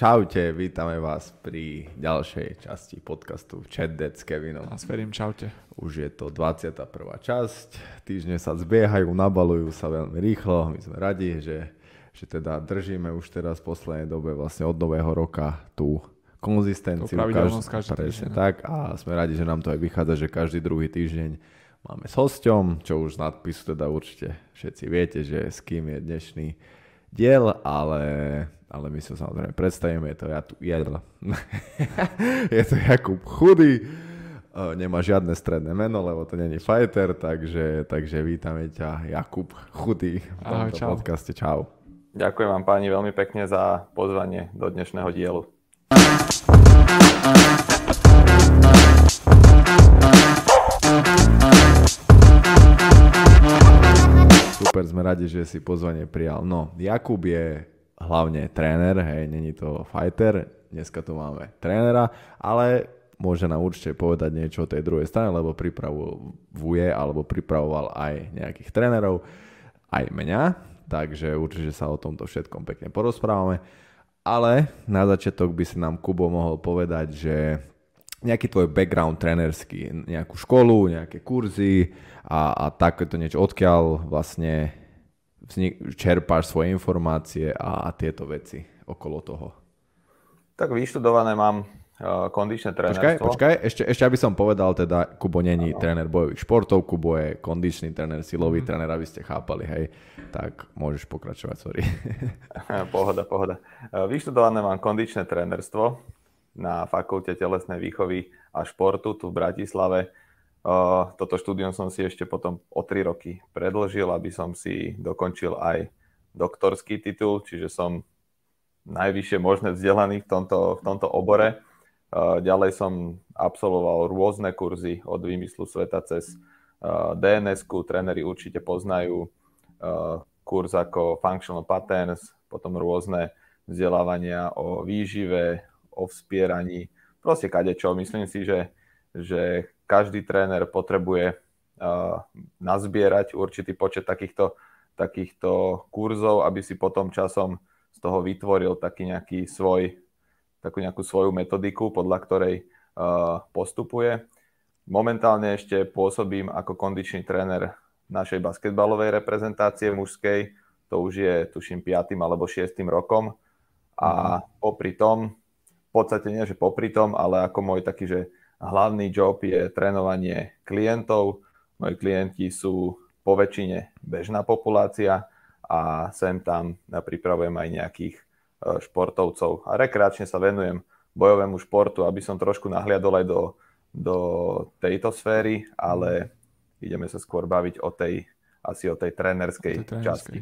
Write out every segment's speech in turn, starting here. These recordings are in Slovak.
Čaute, vítame vás pri ďalšej časti podcastu Chat Dead s Kevinom. A s Ferím, čaute. Už je to 21. časť, týždne sa zbiehajú, nabalujú sa veľmi rýchlo, my sme radi, že, že teda držíme už teraz v poslednej dobe vlastne od nového roka tú konzistenciu. každý presne týždeň. tak a sme radi, že nám to aj vychádza, že každý druhý týždeň máme s hosťom, čo už z nadpisu teda určite všetci viete, že s kým je dnešný diel, ale, ale my sa samozrejme predstavíme, je to, ja tu, ja, je to Jakub Chudý, E, nemá žiadne stredné meno, lebo to není fighter, takže, takže vítame ťa Jakub Chudý v Ahoj, tomto čau. podcaste. Čau. Ďakujem vám páni veľmi pekne za pozvanie do dnešného dielu. Super, sme radi, že si pozvanie prijal. No, Jakub je hlavne tréner, hej, není to fighter, dneska tu máme trénera, ale môže nám určite povedať niečo o tej druhej strane, lebo pripravuje alebo pripravoval aj nejakých trénerov, aj mňa, takže určite sa o tomto všetkom pekne porozprávame. Ale na začiatok by si nám Kubo mohol povedať, že nejaký tvoj background trénerský, nejakú školu, nejaké kurzy a, a takéto niečo, odkiaľ vlastne čerpáš svoje informácie a, a tieto veci okolo toho. Tak vyštudované mám uh, kondičné Počkaj, trénerstvo. počkaj, ešte, ešte aby som povedal, teda Kubo není tréner bojových športov, Kubo je kondičný tréner, silový tréner, aby ste chápali, hej. Tak môžeš pokračovať, sorry. pohoda, pohoda. Uh, Vyštudované mám kondičné trénerstvo na Fakulte telesnej výchovy a športu tu v Bratislave. Uh, Toto štúdium som si ešte potom o 3 roky predlžil, aby som si dokončil aj doktorský titul, čiže som najvyššie možné vzdelaný v tomto, v tomto obore. Ďalej som absolvoval rôzne kurzy od výmyslu sveta cez DNS-ku, tréneri určite poznajú kurz ako Functional Patterns, potom rôzne vzdelávania o výžive, o vspieraní, proste kadečo. Myslím si, že, že každý tréner potrebuje uh, nazbierať určitý počet takýchto, takýchto kurzov, aby si potom časom z toho vytvoril taký nejaký svoj, takú nejakú svoju metodiku, podľa ktorej uh, postupuje. Momentálne ešte pôsobím ako kondičný tréner našej basketbalovej reprezentácie mužskej. To už je, tuším, 5. alebo 6. rokom. A popri tom, v podstate nie, že popri tom, ale ako môj taký, že hlavný job je trénovanie klientov. Moji klienti sú po väčšine bežná populácia a sem tam pripravujem aj nejakých e, športovcov. A rekreačne sa venujem bojovému športu, aby som trošku nahliadol aj do, do tejto sféry, ale ideme sa skôr baviť o tej, asi o tej trénerskej Tej trénerskej. časti.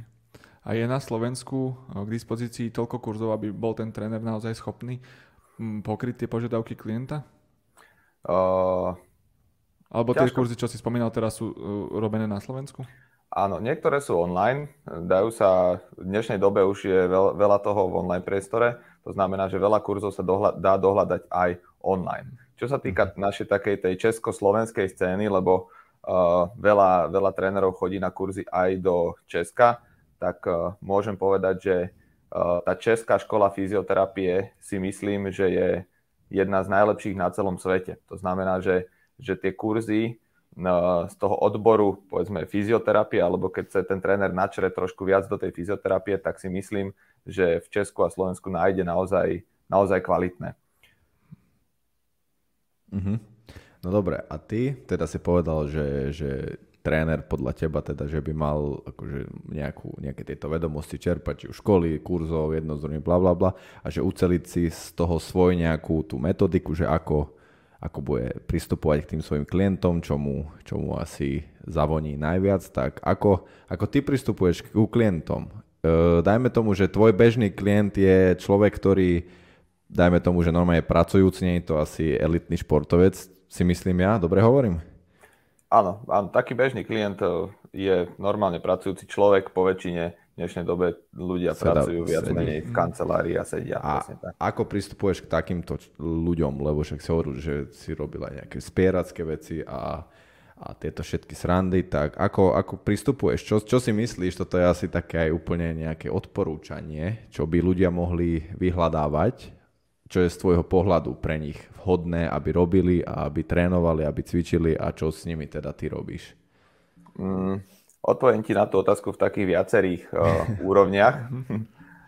A je na Slovensku eh, k dispozícii toľko kurzov, aby bol ten tréner naozaj schopný pokryť tie požiadavky klienta? Uh, Alebo tie Ťažko. kurzy, čo si spomínal teraz, sú eh, robené na Slovensku? Áno, niektoré sú online, dajú sa, v dnešnej dobe už je veľ, veľa toho v online priestore, to znamená, že veľa kurzov sa dohľa, dá dohľadať aj online. Čo sa týka našej takej tej československej scény, lebo uh, veľa, veľa trénerov chodí na kurzy aj do Česka, tak uh, môžem povedať, že uh, tá česká škola fyzioterapie si myslím, že je jedna z najlepších na celom svete. To znamená, že, že tie kurzy no, z toho odboru, povedzme, fyzioterapie, alebo keď sa ten tréner načre trošku viac do tej fyzioterapie, tak si myslím, že v Česku a Slovensku nájde naozaj, naozaj kvalitné. Mhm. No dobre, a ty teda si povedal, že, že tréner podľa teba teda, že by mal akože nejakú, nejaké tieto vedomosti čerpať, či už školy, kurzov, jednozdrojne, bla bla bla, a že uceliť si z toho svoj nejakú tú metodiku, že ako, ako bude pristupovať k tým svojim klientom, čo mu, asi zavoní najviac, tak ako, ako ty pristupuješ k klientom? E, dajme tomu, že tvoj bežný klient je človek, ktorý dajme tomu, že normálne je pracujúci, nie je to asi elitný športovec, si myslím ja, dobre hovorím? Áno, áno, taký bežný klient eh, je normálne pracujúci človek, po väčšine v dnešnej dobe ľudia Seda- pracujú viac sedí. menej v kancelárii a sedia. A tak. ako pristupuješ k takýmto ľuďom, lebo však si hovoril, že si robil aj nejaké spieracké veci a, a tieto všetky srandy, tak ako, ako pristupuješ? Čo, čo si myslíš? Toto je asi také aj úplne nejaké odporúčanie, čo by ľudia mohli vyhľadávať, čo je z tvojho pohľadu pre nich vhodné, aby robili a aby trénovali, aby cvičili a čo s nimi teda ty robíš? Mm, odpoviem ti na tú otázku v takých viacerých uh, úrovniach,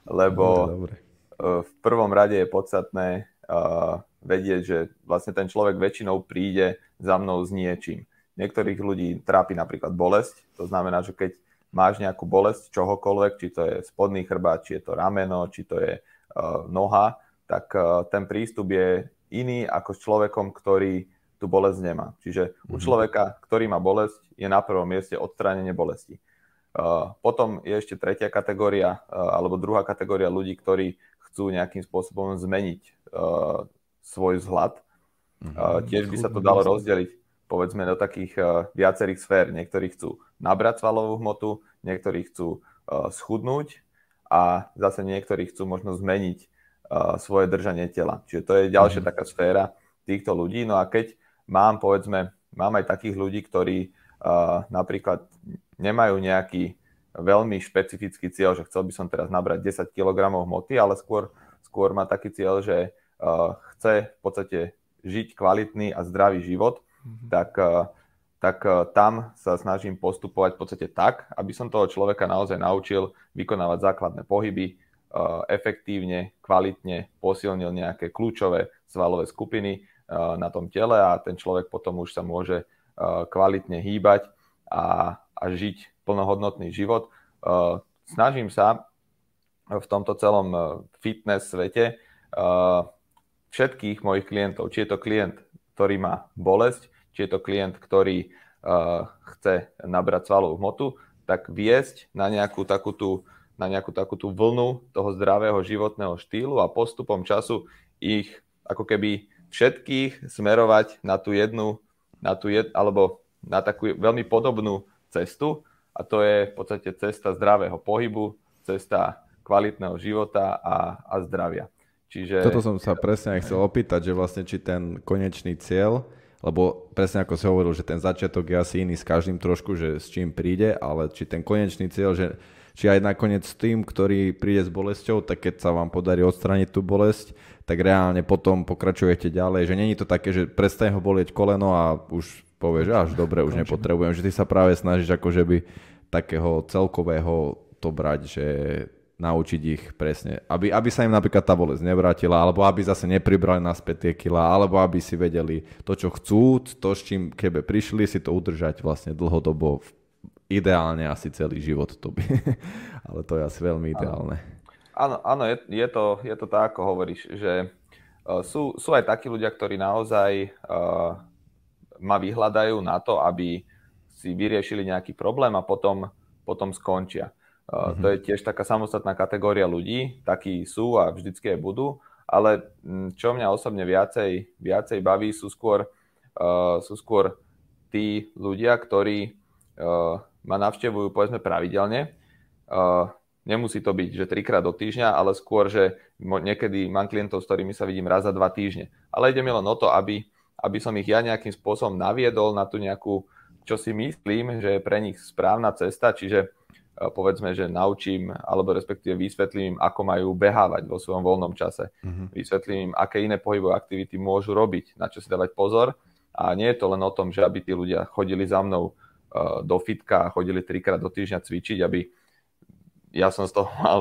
lebo dobre, dobre. Uh, v prvom rade je podstatné uh, vedieť, že vlastne ten človek väčšinou príde za mnou s niečím. Niektorých ľudí trápi napríklad bolesť, to znamená, že keď máš nejakú bolesť čohokoľvek, či to je spodný chrbát, či je to rameno, či to je uh, noha, tak uh, ten prístup je iný ako s človekom, ktorý tú bolesť nemá. Čiže u mhm. človeka, ktorý má bolesť, je na prvom mieste odstránenie bolesti. Uh, potom je ešte tretia kategória, uh, alebo druhá kategória ľudí, ktorí chcú nejakým spôsobom zmeniť svoj vzhľad. Uh, tiež by sa to dalo rozdeliť povedzme do takých viacerých sfér. Niektorí chcú nabrať svalovú hmotu, niektorí chcú schudnúť a zase niektorí chcú možno zmeniť svoje držanie tela. Čiže to je ďalšia mm. taká sféra týchto ľudí. No a keď mám, povedzme, mám aj takých ľudí, ktorí uh, napríklad nemajú nejaký veľmi špecifický cieľ, že chcel by som teraz nabrať 10 kg hmoty, ale skôr, skôr má taký cieľ, že uh, chce v podstate žiť kvalitný a zdravý život mm-hmm. tak, tak tam sa snažím postupovať v podstate tak, aby som toho človeka naozaj naučil vykonávať základné pohyby, efektívne, kvalitne posilnil nejaké kľúčové svalové skupiny na tom tele a ten človek potom už sa môže kvalitne hýbať a, a žiť plnohodnotný život. Snažím sa v tomto celom fitness svete všetkých mojich klientov, či je to klient ktorý má bolesť, či je to klient, ktorý chce nabrať svalovú hmotu, tak viesť na nejakú takú tú, na nejakú takú tú vlnu toho zdravého životného štýlu a postupom času ich ako keby všetkých smerovať na tú jednu, na tú jed, alebo na takú veľmi podobnú cestu a to je v podstate cesta zdravého pohybu, cesta kvalitného života a, a zdravia. Čiže... Toto som sa presne chcel opýtať, že vlastne či ten konečný cieľ, lebo presne ako si hovoril, že ten začiatok je asi iný s každým trošku, že s čím príde, ale či ten konečný cieľ, že či aj nakoniec s tým, ktorý príde s bolesťou, tak keď sa vám podarí odstrániť tú bolesť, tak reálne potom pokračujete ďalej, že není to také, že prestane ho bolieť koleno a už povieš, že až dobre, už nepotrebujem, že ty sa práve snažíš akože by takého celkového to brať, že naučiť ich presne, aby, aby sa im napríklad tá bolesť nevrátila, alebo aby zase nepribrali naspäť tie kila, alebo aby si vedeli to, čo chcú, to, s čím kebe prišli, si to udržať vlastne dlhodobo, ideálne asi celý život to by, ale to je asi veľmi ideálne. Áno, áno je, je, to, je to tak, ako hovoríš, že uh, sú, sú aj takí ľudia, ktorí naozaj uh, ma vyhľadajú na to, aby si vyriešili nejaký problém a potom, potom skončia. Mm-hmm. To je tiež taká samostatná kategória ľudí, takí sú a vždycky aj budú, ale mm, čo mňa osobne viacej, viacej baví, sú skôr, uh, sú skôr tí ľudia, ktorí uh, ma navštevujú povedzme pravidelne. Uh, nemusí to byť, že trikrát do týždňa, ale skôr, že niekedy mám klientov, s ktorými sa vidím raz za dva týždne. Ale ide mi len o to, aby, aby som ich ja nejakým spôsobom naviedol na tú nejakú, čo si myslím, že je pre nich správna cesta, čiže povedzme, že naučím, alebo respektíve vysvetlím im, ako majú behávať vo svojom voľnom čase. Uh-huh. Vysvetlím im, aké iné pohybové aktivity môžu robiť, na čo si dávať pozor. A nie je to len o tom, že aby tí ľudia chodili za mnou uh, do fitka a chodili trikrát do týždňa cvičiť, aby ja som z toho mal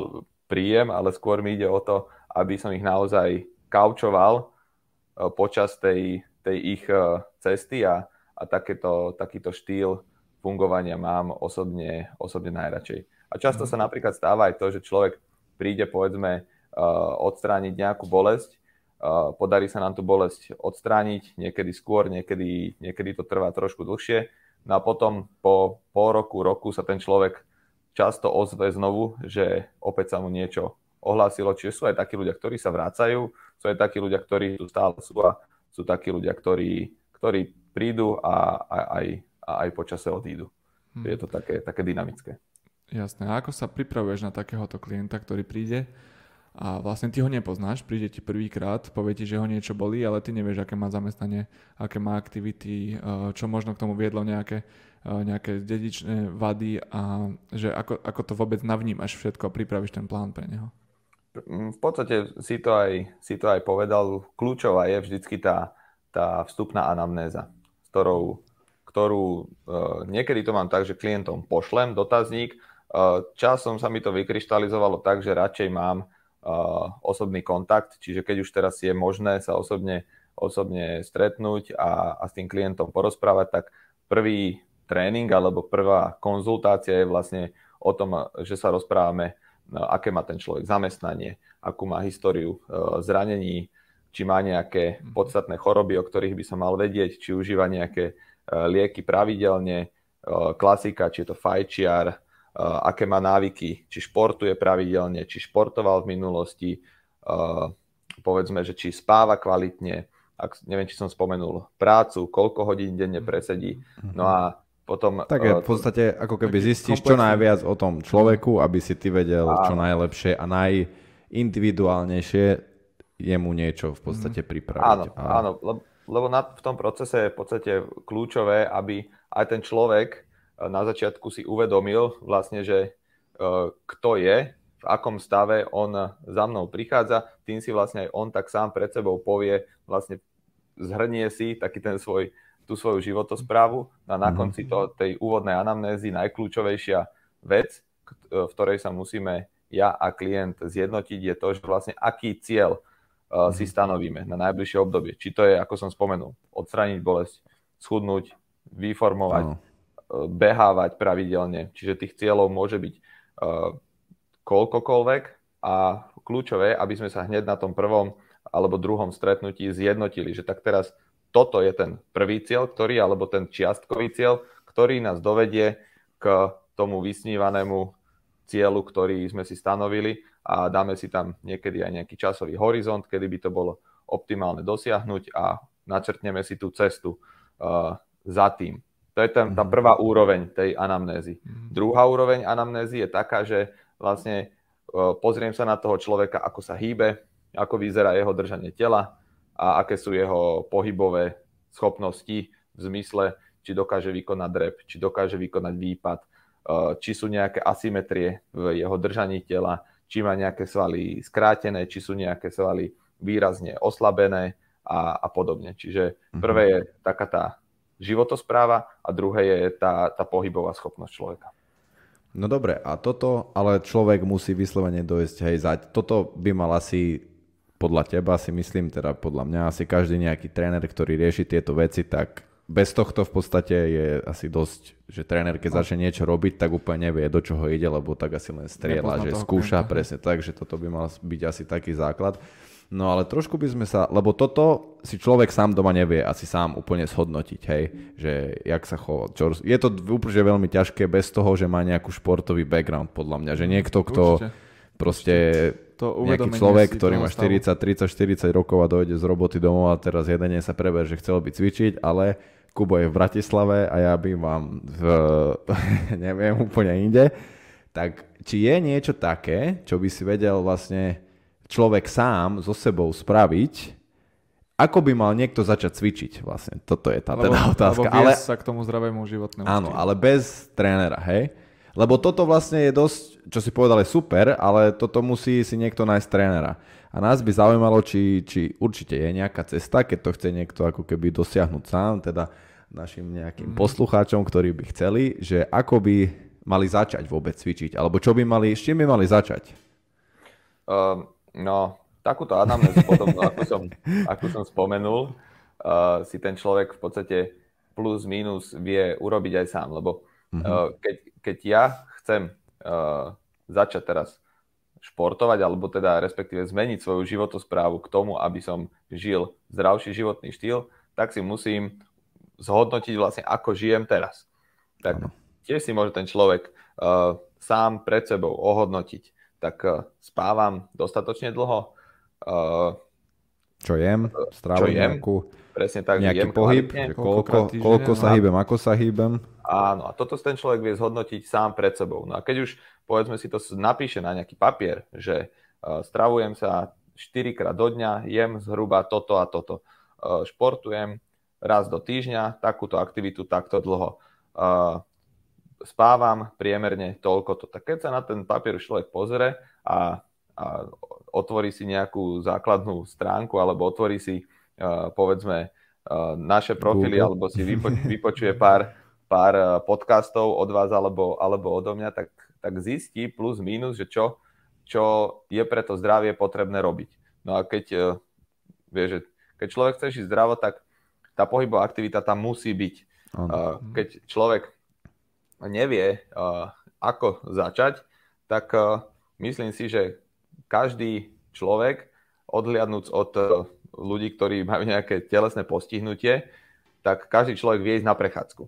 príjem, ale skôr mi ide o to, aby som ich naozaj kaučoval uh, počas tej, tej ich uh, cesty a, a takéto, takýto štýl fungovania mám osobne, osobne najradšej. A často sa mhm. napríklad stáva aj to, že človek príde, povedzme, uh, odstrániť nejakú bolesť, uh, podarí sa nám tú bolesť odstrániť, niekedy skôr, niekedy, niekedy to trvá trošku dlhšie. No a potom po pol roku, roku sa ten človek často ozve znovu, že opäť sa mu niečo ohlásilo. Čiže sú aj takí ľudia, ktorí sa vrácajú, sú aj takí ľudia, ktorí tu stále sú a sú takí ľudia, ktorí, ktorí prídu a, a aj a aj počase odídu. Hmm. Je to také, také dynamické. Jasné. A ako sa pripravuješ na takéhoto klienta, ktorý príde a vlastne ty ho nepoznáš, príde ti prvýkrát, povie ti, že ho niečo bolí, ale ty nevieš, aké má zamestnanie, aké má aktivity, čo možno k tomu viedlo nejaké, nejaké dedičné vady a že ako, ako to vôbec navnímaš všetko a pripravíš ten plán pre neho. V podstate si to aj, si to aj povedal, kľúčová je vždycky tá, tá vstupná anamnéza, s ktorou, ktorú uh, niekedy to mám tak, že klientom pošlem dotazník, uh, časom sa mi to vykryštalizovalo tak, že radšej mám uh, osobný kontakt, čiže keď už teraz je možné sa osobne, osobne stretnúť a, a s tým klientom porozprávať, tak prvý tréning alebo prvá konzultácia je vlastne o tom, že sa rozprávame aké má ten človek zamestnanie, akú má históriu e, zranení, či má nejaké mhm. podstatné choroby, o ktorých by som mal vedieť, či užíva nejaké e, lieky pravidelne, e, klasika, či je to fajčiar, aké má návyky, či športuje pravidelne, či športoval v minulosti, povedzme, že či spáva kvalitne, ak, neviem, či som spomenul prácu, koľko hodín denne presedí. No a potom, tak je v podstate ako keby zistíš čo najviac o tom človeku, aby si ty vedel áno. čo najlepšie a najindividuálnejšie jemu niečo v podstate pripraviť. Áno, áno lebo, lebo na, v tom procese je v podstate kľúčové, aby aj ten človek e, na začiatku si uvedomil vlastne, že uh, kto je, v akom stave on za mnou prichádza, tým si vlastne aj on tak sám pred sebou povie, vlastne zhrnie si taký ten svoj tú svoju životosprávu a na mhm. konci to, tej úvodnej anamnézy najkľúčovejšia vec, v ktorej sa musíme ja a klient zjednotiť, je to, že vlastne aký cieľ si stanovíme na najbližšie obdobie. Či to je, ako som spomenul, odstrániť bolesť, schudnúť, vyformovať, uh, behávať pravidelne. Čiže tých cieľov môže byť uh, koľkokoľvek a kľúčové, aby sme sa hneď na tom prvom alebo druhom stretnutí zjednotili, že tak teraz toto je ten prvý cieľ, ktorý, alebo ten čiastkový cieľ, ktorý nás dovedie k tomu vysnívanému cieľu, ktorý sme si stanovili a dáme si tam niekedy aj nejaký časový horizont, kedy by to bolo optimálne dosiahnuť a načrtneme si tú cestu uh, za tým. To je ten, tá mhm. prvá úroveň tej anamnézy. Mm. Druhá úroveň anamnézy je taká, že vlastne uh, pozriem sa na toho človeka, ako sa hýbe, ako vyzerá jeho držanie tela, a aké sú jeho pohybové schopnosti v zmysle, či dokáže vykonať drep, či dokáže vykonať výpad, eh, či sú nejaké asymetrie v jeho držaní tela, či má nejaké svaly skrátené, či sú nejaké svaly výrazne oslabené a, a podobne. Čiže mhm. prvé je taká tá životospráva a druhé je tá, tá pohybová schopnosť človeka. No dobre, a toto, ale človek musí vyslovene dojsť, hej, zať. Toto by mal asi podľa teba si myslím, teda podľa mňa asi každý nejaký tréner, ktorý rieši tieto veci, tak bez tohto v podstate je asi dosť, že tréner keď no. začne niečo robiť, tak úplne nevie, do čoho ide, lebo tak asi len strieľa, že skúša klienta. presne tak, že toto by mal byť asi taký základ. No ale trošku by sme sa, lebo toto si človek sám doma nevie asi sám úplne shodnotiť, hej, že jak sa chová. Čo, je to úplne veľmi ťažké bez toho, že má nejakú športový background podľa mňa, že niekto, kto Určite. proste to nejaký človek, ktorý má 40, 30, 40 rokov a dojde z roboty domov a teraz jeden deň sa preber, že chcel by cvičiť, ale Kubo je v Bratislave a ja by vám v, neviem, úplne inde. Tak či je niečo také, čo by si vedel vlastne človek sám so sebou spraviť, ako by mal niekto začať cvičiť vlastne? Toto je tá alebo, teda otázka. Alebo ale, sa k tomu zdravému životnému Áno, ale bez trénera, hej? Lebo toto vlastne je dosť, čo si povedal, je super, ale toto musí si niekto nájsť trénera. A nás by zaujímalo, či, či určite je nejaká cesta, keď to chce niekto ako keby dosiahnuť sám, teda našim nejakým mm. poslucháčom, ktorí by chceli, že ako by mali začať vôbec cvičiť, alebo čo by mali, s čím by mali začať? Uh, no, takúto anamnézu podobnú, ako som, ako som spomenul, uh, si ten človek v podstate plus minus vie urobiť aj sám, lebo uh, keď, keď ja chcem uh, začať teraz športovať, alebo teda respektíve zmeniť svoju životosprávu k tomu, aby som žil zdravší životný štýl, tak si musím zhodnotiť vlastne, ako žijem teraz. Tak ano. tiež si môže ten človek uh, sám pred sebou ohodnotiť. Tak uh, spávam dostatočne dlho. Uh, čo jem? Strávu nejakú, presne tak, nejaký pohyb? Koľko, koľko sa hýbem, ako sa hýbem? Áno, a toto ten človek vie zhodnotiť sám pred sebou. No a keď už, povedzme si to napíše na nejaký papier, že stravujem sa 4 krát do dňa, jem zhruba toto a toto. Športujem raz do týždňa, takúto aktivitu takto dlho. Spávam priemerne toľko to. Tak keď sa na ten papier človek pozrie a, a otvorí si nejakú základnú stránku alebo otvorí si povedzme naše profily alebo si vypo, vypočuje pár, pár podcastov od vás alebo, alebo odo mňa, tak, tak zistí plus minus, že čo, čo je pre to zdravie potrebné robiť. No a keď, vie, že keď človek chce žiť zdravo, tak tá pohybová aktivita tam musí byť. Keď človek nevie, ako začať, tak myslím si, že každý človek, odhliadnúc od uh, ľudí, ktorí majú nejaké telesné postihnutie, tak každý človek vie ísť na prechádzku.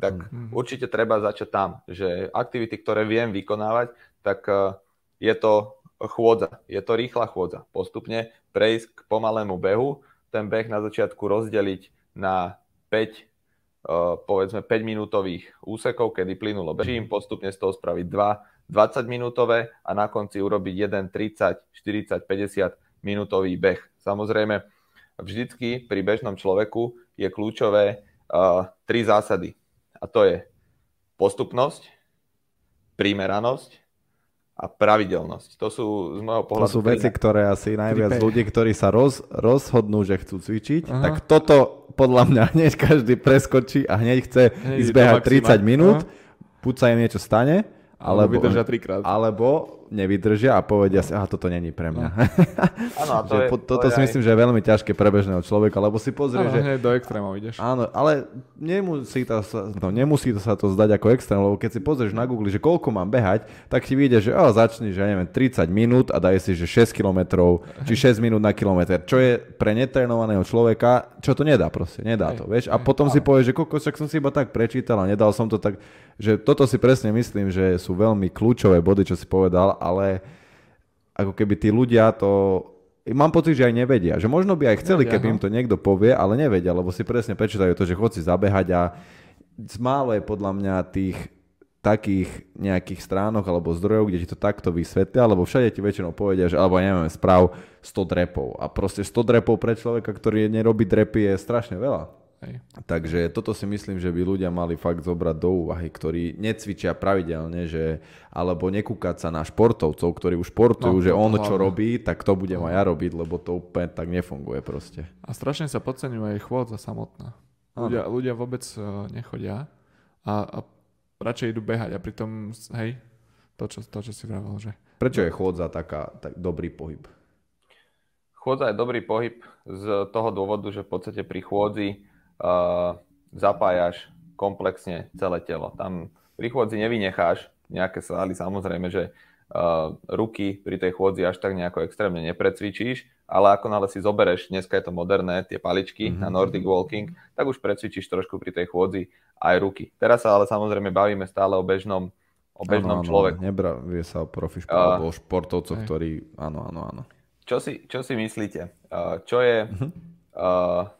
Tak mm-hmm. určite treba začať tam, že aktivity, ktoré viem vykonávať, tak uh, je to chôdza, je to rýchla chôdza. Postupne prejsť k pomalému behu, ten beh na začiatku rozdeliť na 5, eh, povedzme 5 minútových úsekov, kedy plynulo bežím, postupne z toho spraviť 2 20 minútové a na konci urobiť 1 30, 40, 50 minútový beh. Samozrejme, vždycky pri bežnom človeku je kľúčové uh, tri zásady. A to je postupnosť, primeranosť a pravidelnosť. To sú z môjho pohľadu... To sú veci, ktoré asi najviac ľudí, ktorí sa roz, rozhodnú, že chcú cvičiť, Aha. tak toto podľa mňa hneď každý preskočí a hneď chce hej, ísť behať 30 minút, Aha. buď sa im niečo stane, alebo, vydržia trikrát. Alebo nevydržia a povedia si, aha, toto není pre mňa. Áno, a to je, po, toto to si aj... myslím, že je veľmi ťažké pre bežného človeka, lebo si pozrie, že... do extrémov ideš. Áno, ale nemusí to, sa, no, nemusí to sa to zdať ako extrém, lebo keď si pozrieš na Google, že koľko mám behať, tak ti vyjde, že oh, začni, že ja neviem, 30 minút a daj si, že 6 km, či 6 minút na kilometr, čo je pre netrenovaného človeka, čo to nedá proste, nedá to, vieš. A potom si povieš, že koľko, však som si iba tak prečítal a nedal som to tak, že toto si presne myslím, že sú veľmi kľúčové body, čo si povedal, ale ako keby tí ľudia to mám pocit, že aj nevedia. Že možno by aj chceli, keby im to niekto povie, ale nevedia, lebo si presne prečítajú to, že chod si zabehať a málo je podľa mňa tých takých nejakých stránok alebo zdrojov, kde ti to takto vysvetlia, alebo všade ti väčšinou povedia, že alebo neviem, správ 100 drepov. A proste 100 drepov pre človeka, ktorý nerobí drepy, je strašne veľa. Hej. Takže toto si myslím, že by ľudia mali fakt zobrať do úvahy, ktorí necvičia pravidelne, že, alebo nekúkať sa na športovcov, ktorí už športujú, no, že on čo robí, tak to budem aj ja robiť, lebo to úplne tak nefunguje proste. A strašne sa podceňuje aj chôdza samotná. Ľudia, ľudia vôbec uh, nechodia a, a radšej idú behať a pritom, hej, to, čo, to, čo si vravel, že... Prečo je chôdza taká tak dobrý pohyb? Chôdza je dobrý pohyb z toho dôvodu, že v podstate pri chôdzi uh, zapájaš komplexne celé telo. Tam pri chôdzi nevynecháš nejaké svaly, samozrejme, že uh, ruky pri tej chôdzi až tak nejako extrémne neprecvičíš, ale ako nále si zobereš, dneska je to moderné, tie paličky mm-hmm. na Nordic Walking, tak už precvičíš trošku pri tej chôdzi aj ruky. Teraz sa ale samozrejme bavíme stále o bežnom, o bežnom ano, človeku. Nebravie sa o profi šport, uh, alebo o športovcoch, ktorí... Áno, áno, áno. Čo si, čo si myslíte? Uh, čo je... Uh,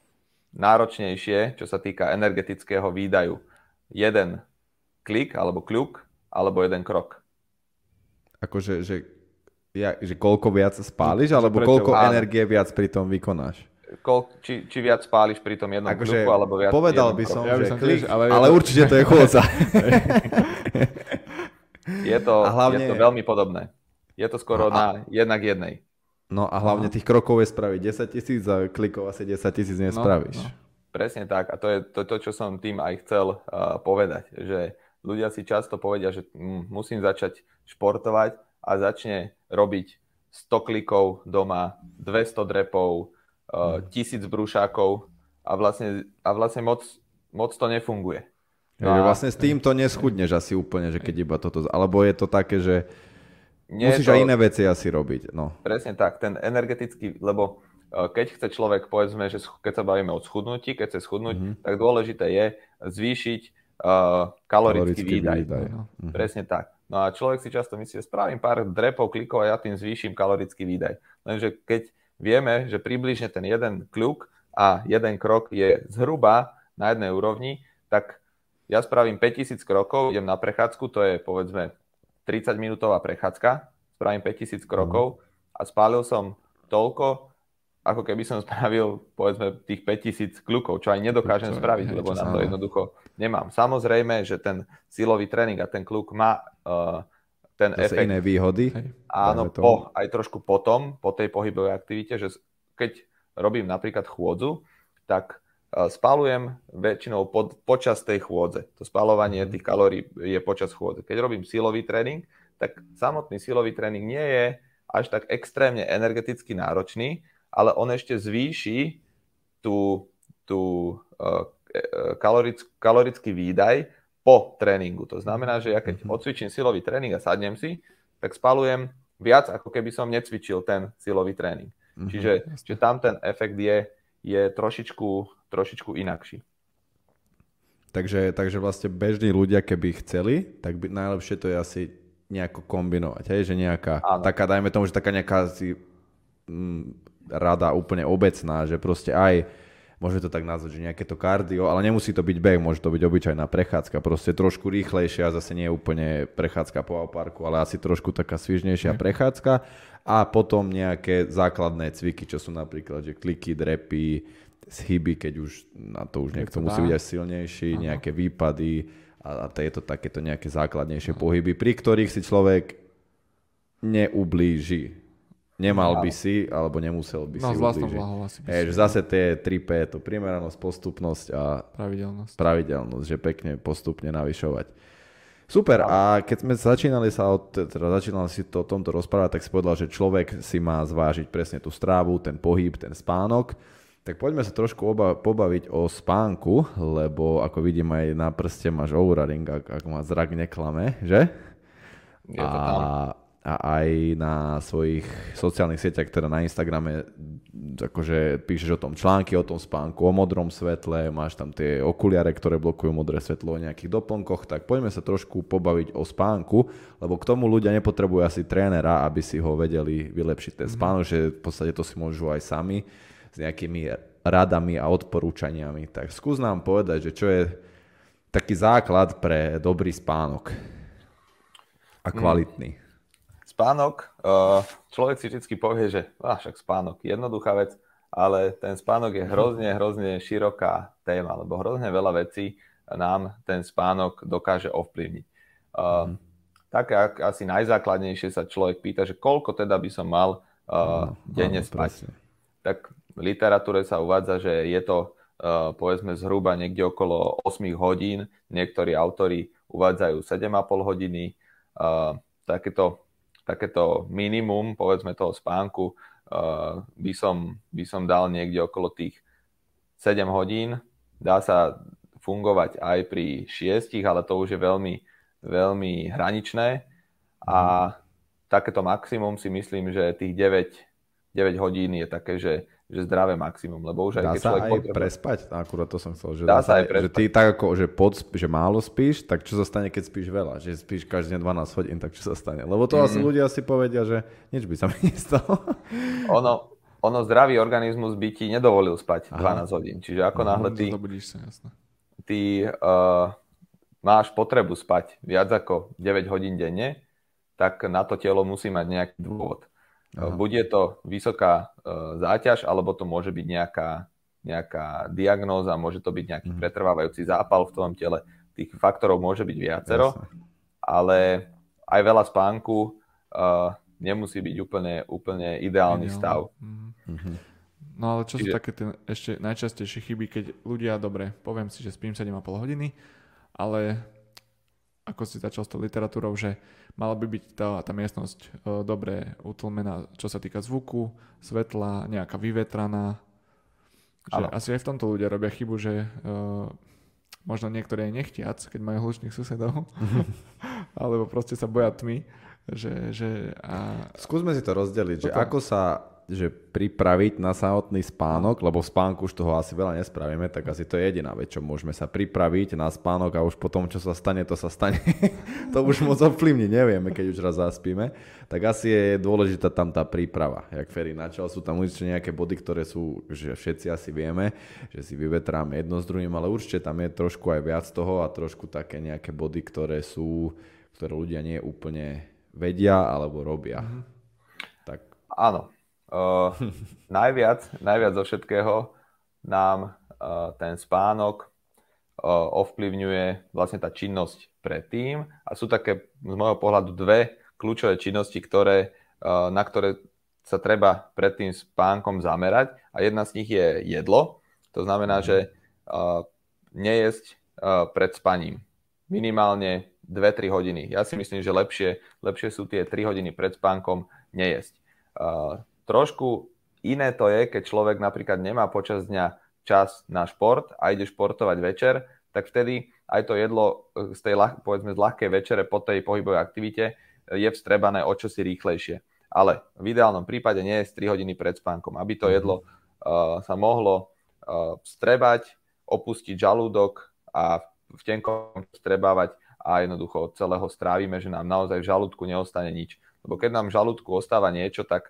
náročnejšie, čo sa týka energetického výdaju. Jeden klik alebo kľuk, alebo jeden krok. Akože, že, ja, že koľko viac spáliš, alebo Prečo? koľko áno. energie viac pri tom vykonáš? Kol, či, či viac spáliš pri tom jednom akože, kľuku, alebo viac Povedal by som, ja by som klik, tiež, ale, ale určite to je chôdza. je, to, hlavne... je to veľmi podobné. Je to skoro a... na jednak jednej. No a hlavne tých krokov je spraviť 10 tisíc a klikov asi 10 tisíc nespravíš. No, no. Presne tak. A to je to, to čo som tým aj chcel uh, povedať. Že ľudia si často povedia, že mm, musím začať športovať a začne robiť 100 klikov doma, 200 drepov, uh, 1000 brúšákov a vlastne, a vlastne moc, moc to nefunguje. No a... Vlastne s týmto neschudneš asi úplne, že keď iba toto... Alebo je to také, že nie Musíš to... aj iné veci asi robiť. No. Presne tak, ten energetický, lebo e, keď chce človek, povedzme, že keď sa bavíme o schudnutí, keď chce schudnúť, mm-hmm. tak dôležité je zvýšiť uh, kalorický, kalorický výdaj. výdaj. Mm-hmm. Presne tak. No a človek si často myslí, že spravím pár drepov, klikov a ja tým zvýšim kalorický výdaj. Lenže keď vieme, že približne ten jeden kľuk a jeden krok je zhruba na jednej úrovni, tak ja spravím 5000 krokov, idem na prechádzku, to je povedzme 30 minútová prechádzka, spravím 5000 krokov a spálil som toľko, ako keby som spravil povedzme tých 5000 kľukov, čo aj nedokážem to, spraviť, hej, lebo na to jednoducho nemám. Samozrejme, že ten silový tréning a ten kľuk má uh, ten Zase efekt. iné výhody. Áno, po, aj trošku potom, po tej pohybovej aktivite, že keď robím napríklad chôdzu, tak uh, spalujem väčšinou pod, počas tej chôdze. To spalovanie tých kalórií je počas chôdze. Keď robím silový tréning, tak samotný silový tréning nie je až tak extrémne energeticky náročný, ale on ešte zvýši tú, tú uh, kalorick, kalorický výdaj po tréningu. To znamená, že ja keď mhm. odcvičím silový tréning a sadnem si, tak spalujem viac, ako keby som necvičil ten silový tréning. Mm-hmm, čiže, čiže tam ten efekt je, je trošičku, trošičku inakší. Takže, takže vlastne bežní ľudia, keby chceli, tak by, najlepšie to je asi nejako kombinovať, hej? že nejaká, Áno. taká, dajme tomu, že taká nejaká si, m, rada úplne obecná, že proste aj môžeme to tak nazvať, že nejaké to kardio, ale nemusí to byť beh, môže to byť obyčajná prechádzka, proste trošku rýchlejšia, zase nie úplne prechádzka po parku, ale asi trošku taká svižnejšia mm. prechádzka a potom nejaké základné cviky, čo sú napríklad, že kliky, drepy, chyby, keď už na to už niekto musí byť až silnejší, Aha. nejaké výpady a, a to takéto nejaké základnejšie pohyby, pri ktorých si človek neublíži Nemal by si, alebo nemusel by no, si ublížiť. asi by si. zase tie 3P, to primeranosť, postupnosť a pravidelnosť. pravidelnosť, že pekne postupne navyšovať. Super, a keď sme začínali sa o, teda začínali si to o tomto rozprávať, tak si povedal, že človek si má zvážiť presne tú strávu, ten pohyb, ten spánok. Tak poďme sa trošku oba, pobaviť o spánku, lebo ako vidím aj na prste máš Oura Ring, ak, ak ma zrak neklame, že? Je to tam. A a aj na svojich sociálnych sieťach, teda na Instagrame, akože píšeš o tom články, o tom spánku, o modrom svetle, máš tam tie okuliare, ktoré blokujú modré svetlo o nejakých doplnkoch, tak poďme sa trošku pobaviť o spánku, lebo k tomu ľudia nepotrebujú asi trénera, aby si ho vedeli vylepšiť ten spánok, mm-hmm. že v podstate to si môžu aj sami s nejakými radami a odporúčaniami. Tak skús nám povedať, že čo je taký základ pre dobrý spánok a mm. kvalitný. Mm. Spánok, uh, človek si vždy povie, že ah, však spánok, jednoduchá vec, ale ten spánok je hrozne, hrozne široká téma, lebo hrozne veľa vecí nám ten spánok dokáže ovplyvniť. Uh, mm. Také asi najzákladnejšie sa človek pýta, že koľko teda by som mal uh, denne spať. Presne. Tak literatúre sa uvádza, že je to uh, povedzme zhruba niekde okolo 8 hodín, niektorí autory uvádzajú 7,5 hodiny. Uh, takéto takéto minimum, povedzme toho spánku, uh, by, som, by som dal niekde okolo tých 7 hodín. Dá sa fungovať aj pri 6, ale to už je veľmi, veľmi hraničné. A takéto maximum si myslím, že tých 9, 9 hodín je také, že že zdravé maximum, lebo už aj dá keď sa človek aj potrebuje... prespať? Akurát to som chcel, že dá, dá sa aj prespať. Že ty tak ako, že, pod, že málo spíš, tak čo sa stane, keď spíš veľa? Že spíš každý deň 12 hodín, tak čo sa stane? Lebo to mm-hmm. asi ľudia si povedia, že nič by sa mi nestalo. Ono, ono zdravý organizmus by ti nedovolil spať Aha. 12 hodín. Čiže ako mm, náhle ty, sa, jasne. ty uh, máš potrebu spať viac ako 9 hodín denne, tak na to telo musí mať nejaký dôvod. Aha. Buď je to vysoká uh, záťaž, alebo to môže byť nejaká, nejaká diagnóza, môže to byť nejaký mm. pretrvávajúci zápal v tom tele. Tých faktorov môže byť viacero, Jasne. ale aj veľa spánku uh, nemusí byť úplne, úplne ideálny Ideálne. stav. Mm-hmm. No ale čo Čiže... sú také tie ešte najčastejšie chyby, keď ľudia, dobre, poviem si, že spím 7,5 hodiny, ale ako si začal s tou literatúrou, že mala by byť tá, tá miestnosť e, dobre utlmená, čo sa týka zvuku, svetla, nejaká vyvetraná. Že asi aj v tomto ľudia robia chybu, že e, možno niektorí aj nechtiac, keď majú hlučných susedov, alebo proste sa boja tmy. Že, že a... Skúsme si to rozdeliť, Toto... že ako sa že pripraviť na samotný spánok, lebo v spánku už toho asi veľa nespravíme, tak asi to je jediná vec, čo môžeme sa pripraviť na spánok a už potom, čo sa stane, to sa stane. to už moc ovplyvní, nevieme, keď už raz zaspíme. Tak asi je dôležitá tam tá príprava. Jak Ferry načal, sú tam určite nejaké body, ktoré sú, že všetci asi vieme, že si vyvetráme jedno s druhým, ale určite tam je trošku aj viac toho a trošku také nejaké body, ktoré sú, ktoré ľudia nie úplne vedia alebo robia. Mm-hmm. Áno. Uh, najviac, najviac zo všetkého nám uh, ten spánok uh, ovplyvňuje vlastne tá činnosť predtým a sú také z môjho pohľadu dve kľúčové činnosti, ktoré, uh, na ktoré sa treba pred tým spánkom zamerať a jedna z nich je jedlo. To znamená, že uh, nejesť uh, pred spaním. Minimálne 2-3 hodiny. Ja si myslím, že lepšie, lepšie sú tie 3 hodiny pred spánkom nejesť. Uh, trošku iné to je, keď človek napríklad nemá počas dňa čas na šport a ide športovať večer, tak vtedy aj to jedlo z tej, povedzme, z ľahkej večere po tej pohybovej aktivite je vstrebané o čosi rýchlejšie ale v ideálnom prípade nie je 3 hodiny pred spánkom, aby to mhm. jedlo uh, sa mohlo uh, vstrebať, opustiť žalúdok a v tenkom vstrebávať a jednoducho od celého strávime, že nám naozaj v žalúdku neostane nič. Lebo keď nám v žalúdku ostáva niečo, tak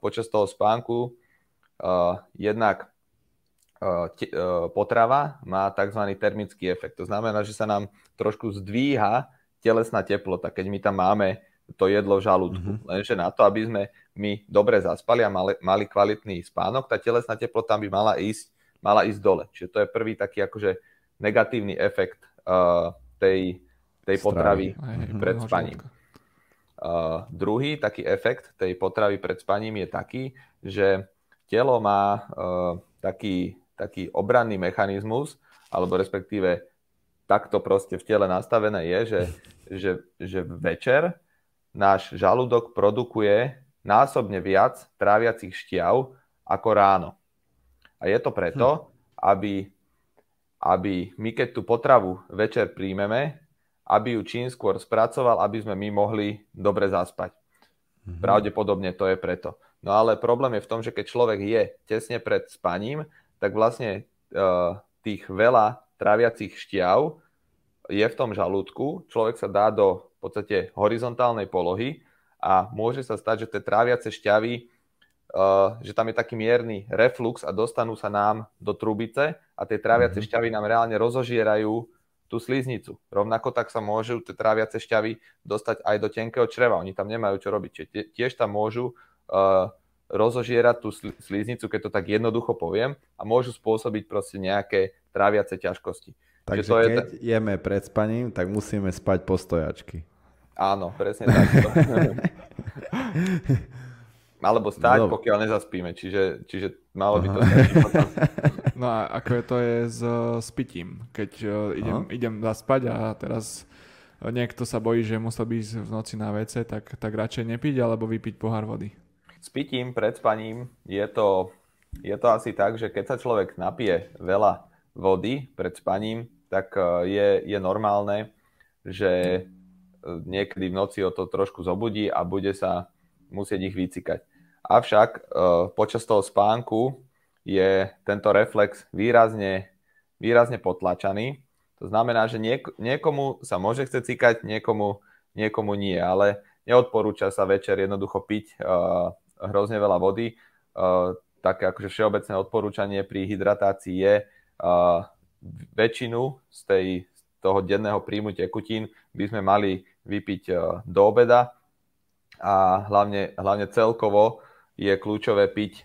počas toho spánku uh, jednak uh, uh, potrava má tzv. termický efekt. To znamená, že sa nám trošku zdvíha telesná teplota. Keď my tam máme to jedlo v žalúdku. Mm-hmm. Lenže na to, aby sme my dobre zaspali a mali, mali kvalitný spánok, tá telesná teplota by mala ísť, mala ísť dole. Čiže to je prvý taký akože negatívny efekt uh, tej, tej potravy Aj, pred spaním. Uh, druhý taký efekt tej potravy pred spaním je taký, že telo má uh, taký, taký obranný mechanizmus, alebo respektíve takto proste v tele nastavené je, že, že, že večer náš žalúdok produkuje násobne viac tráviacich šťav ako ráno. A je to preto, hm. aby, aby my keď tú potravu večer príjmeme, aby ju čím skôr spracoval, aby sme my mohli dobre zaspať. Mm-hmm. Pravdepodobne to je preto. No ale problém je v tom, že keď človek je tesne pred spaním, tak vlastne uh, tých veľa tráviacich šťav je v tom žalúdku. Človek sa dá do v podstate horizontálnej polohy a môže sa stať, že tie tráviace šťavy, uh, že tam je taký mierny reflux a dostanú sa nám do trubice a tie tráviace mm-hmm. šťavy nám reálne rozožierajú tú sliznicu. Rovnako tak sa môžu tie tráviace šťavy dostať aj do tenkého čreva. Oni tam nemajú čo robiť. Čiže tiež tam môžu uh, rozožierať tú sliznicu, keď to tak jednoducho poviem, a môžu spôsobiť proste nejaké tráviace ťažkosti. Takže to keď je... jeme pred spaním, tak musíme spať po stojačky. Áno, presne tak. Alebo stať, no. pokiaľ nezaspíme, čiže, čiže malo by to No a ako je to je s, s pitím? Keď uh, idem, idem zaspať a teraz niekto sa bojí, že musel byť v noci na WC, tak, tak radšej nepiť alebo vypiť pohár vody? S pitím pred spaním je to, je to asi tak, že keď sa človek napije veľa vody pred spaním, tak e, je, je normálne, že e, niekedy v noci o to trošku zobudí a bude sa musieť ich vycikať. Avšak e, počas toho spánku je tento reflex výrazne, výrazne potlačaný. To znamená, že niek- niekomu sa môže chcieť cikať, niekomu, niekomu nie, ale neodporúča sa večer jednoducho piť uh, hrozne veľa vody. Uh, také akože všeobecné odporúčanie pri hydratácii je uh, väčšinu z, tej, z toho denného príjmu tekutín by sme mali vypiť e, do obeda a hlavne, hlavne celkovo je kľúčové piť e,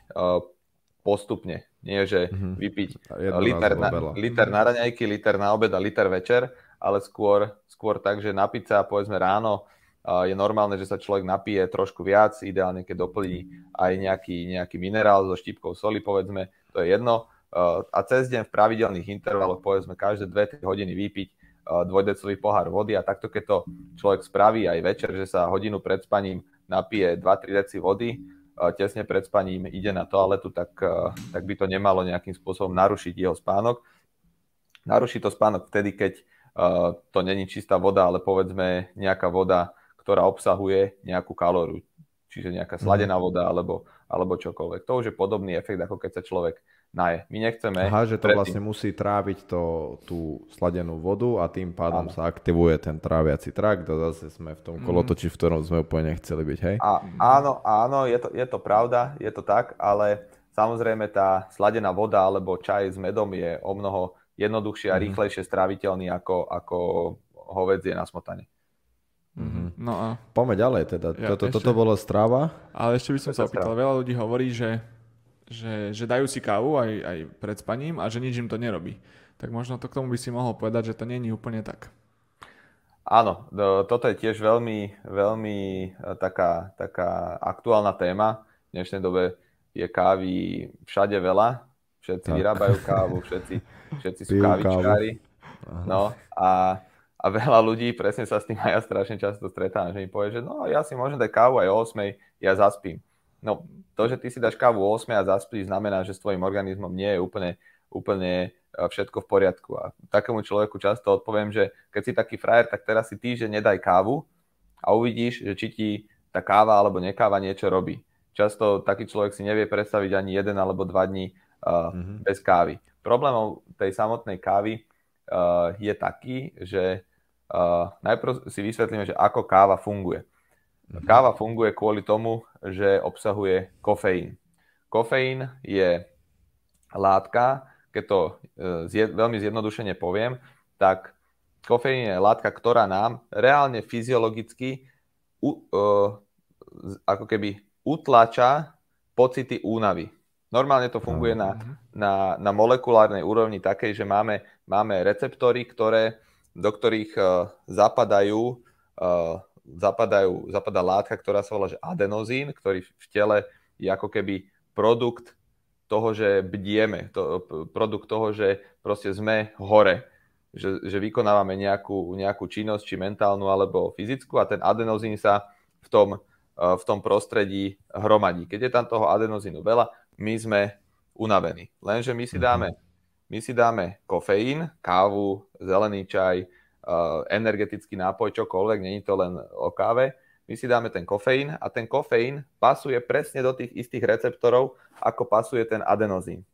postupne. Nie, že mm-hmm. vypiť liter na, liter na raňajky, liter na obed a liter večer, ale skôr, skôr tak, že napiť sa povedzme ráno je normálne, že sa človek napije trošku viac, ideálne keď doplní aj nejaký, nejaký minerál so štipkou soli, povedzme, to je jedno a cez deň v pravidelných intervaloch, povedzme každé 2-3 hodiny vypiť dvojdecový pohár vody a takto keď to človek spraví aj večer, že sa hodinu pred spaním napije 2-3 deci vody, tesne pred spaním ide na toaletu, tak, tak by to nemalo nejakým spôsobom narušiť jeho spánok. Naruší to spánok vtedy, keď to není čistá voda, ale povedzme nejaká voda, ktorá obsahuje nejakú kalóriu, čiže nejaká sladená mhm. voda alebo, alebo čokoľvek. To už je podobný efekt, ako keď sa človek naje. My nechceme... Aha, že to predtým... vlastne musí tráviť to, tú sladenú vodu a tým pádom áno. sa aktivuje ten tráviaci trakt a zase sme v tom mhm. kolotoči, v ktorom sme úplne nechceli byť, hej? A, áno, áno, je to, je to pravda, je to tak, ale samozrejme tá sladená voda alebo čaj s medom je o mnoho jednoduchšie a mhm. rýchlejšie stráviteľný ako, ako hovedzie na smotane. Mm-hmm. No a... Poďme ďalej teda. Ja, toto, ešte- toto bolo strava. Ale ešte by som sa opýtal, veľa ľudí hovorí, že, že, že dajú si kávu aj, aj pred spaním a že nič im to nerobí. Tak možno to k tomu by si mohol povedať, že to nie je úplne tak. Áno, toto je tiež veľmi, veľmi e, taká, taká aktuálna téma. V dnešnej dobe je kávy všade veľa. Všetci Tak. vyrábajú kávu, všetci, všetci sú Pijú kávičkári. No a, a veľa ľudí, presne sa s tým aj ja strašne často stretávam, že mi povie, že no ja si môžem dať kávu aj o 8, ja zaspím. No to, že ty si dáš kávu o 8 a zaspíš, znamená, že s tvojim organizmom nie je úplne, úplne e, všetko v poriadku. A takému človeku často odpoviem, že keď si taký frajer, tak teraz si týždeň nedaj kávu a uvidíš, že či ti tá káva alebo nekáva niečo robí. Často taký človek si nevie predstaviť ani jeden alebo dva dní uh, Mhm. bez kávy. Problémom tej samotnej kávy uh, je taký, že uh, najprv si vysvetlíme, že ako káva funguje. Káva funguje kvôli tomu, že obsahuje kofeín. Kofeín je látka, keď to uh, zje, veľmi zjednodušene poviem, tak kofeín je látka, ktorá nám reálne fyziologicky u, uh, ako keby utlača pocity únavy. Normálne to funguje na, na, na molekulárnej úrovni takej, že máme, máme receptory, ktoré, do ktorých uh, zapadajú, uh, zapadajú, zapadá látka, ktorá sa volá že adenozín, ktorý v tele je ako keby produkt toho, že bdieme, to, produkt toho, že proste sme hore, že, že vykonávame nejakú, nejakú činnosť, či mentálnu alebo fyzickú a ten adenozín sa v tom, eh, v tom prostredí hromadí. Keď je tam toho adenozínu veľa, my sme unavení. Lenže my si dáme, my si dáme kofeín, kávu, zelený čaj, energetický nápoj, čokoľvek, není to len o káve, my si dáme ten kofeín a ten kofeín pasuje presne do tých istých receptorov, ako pasuje ten adenozín.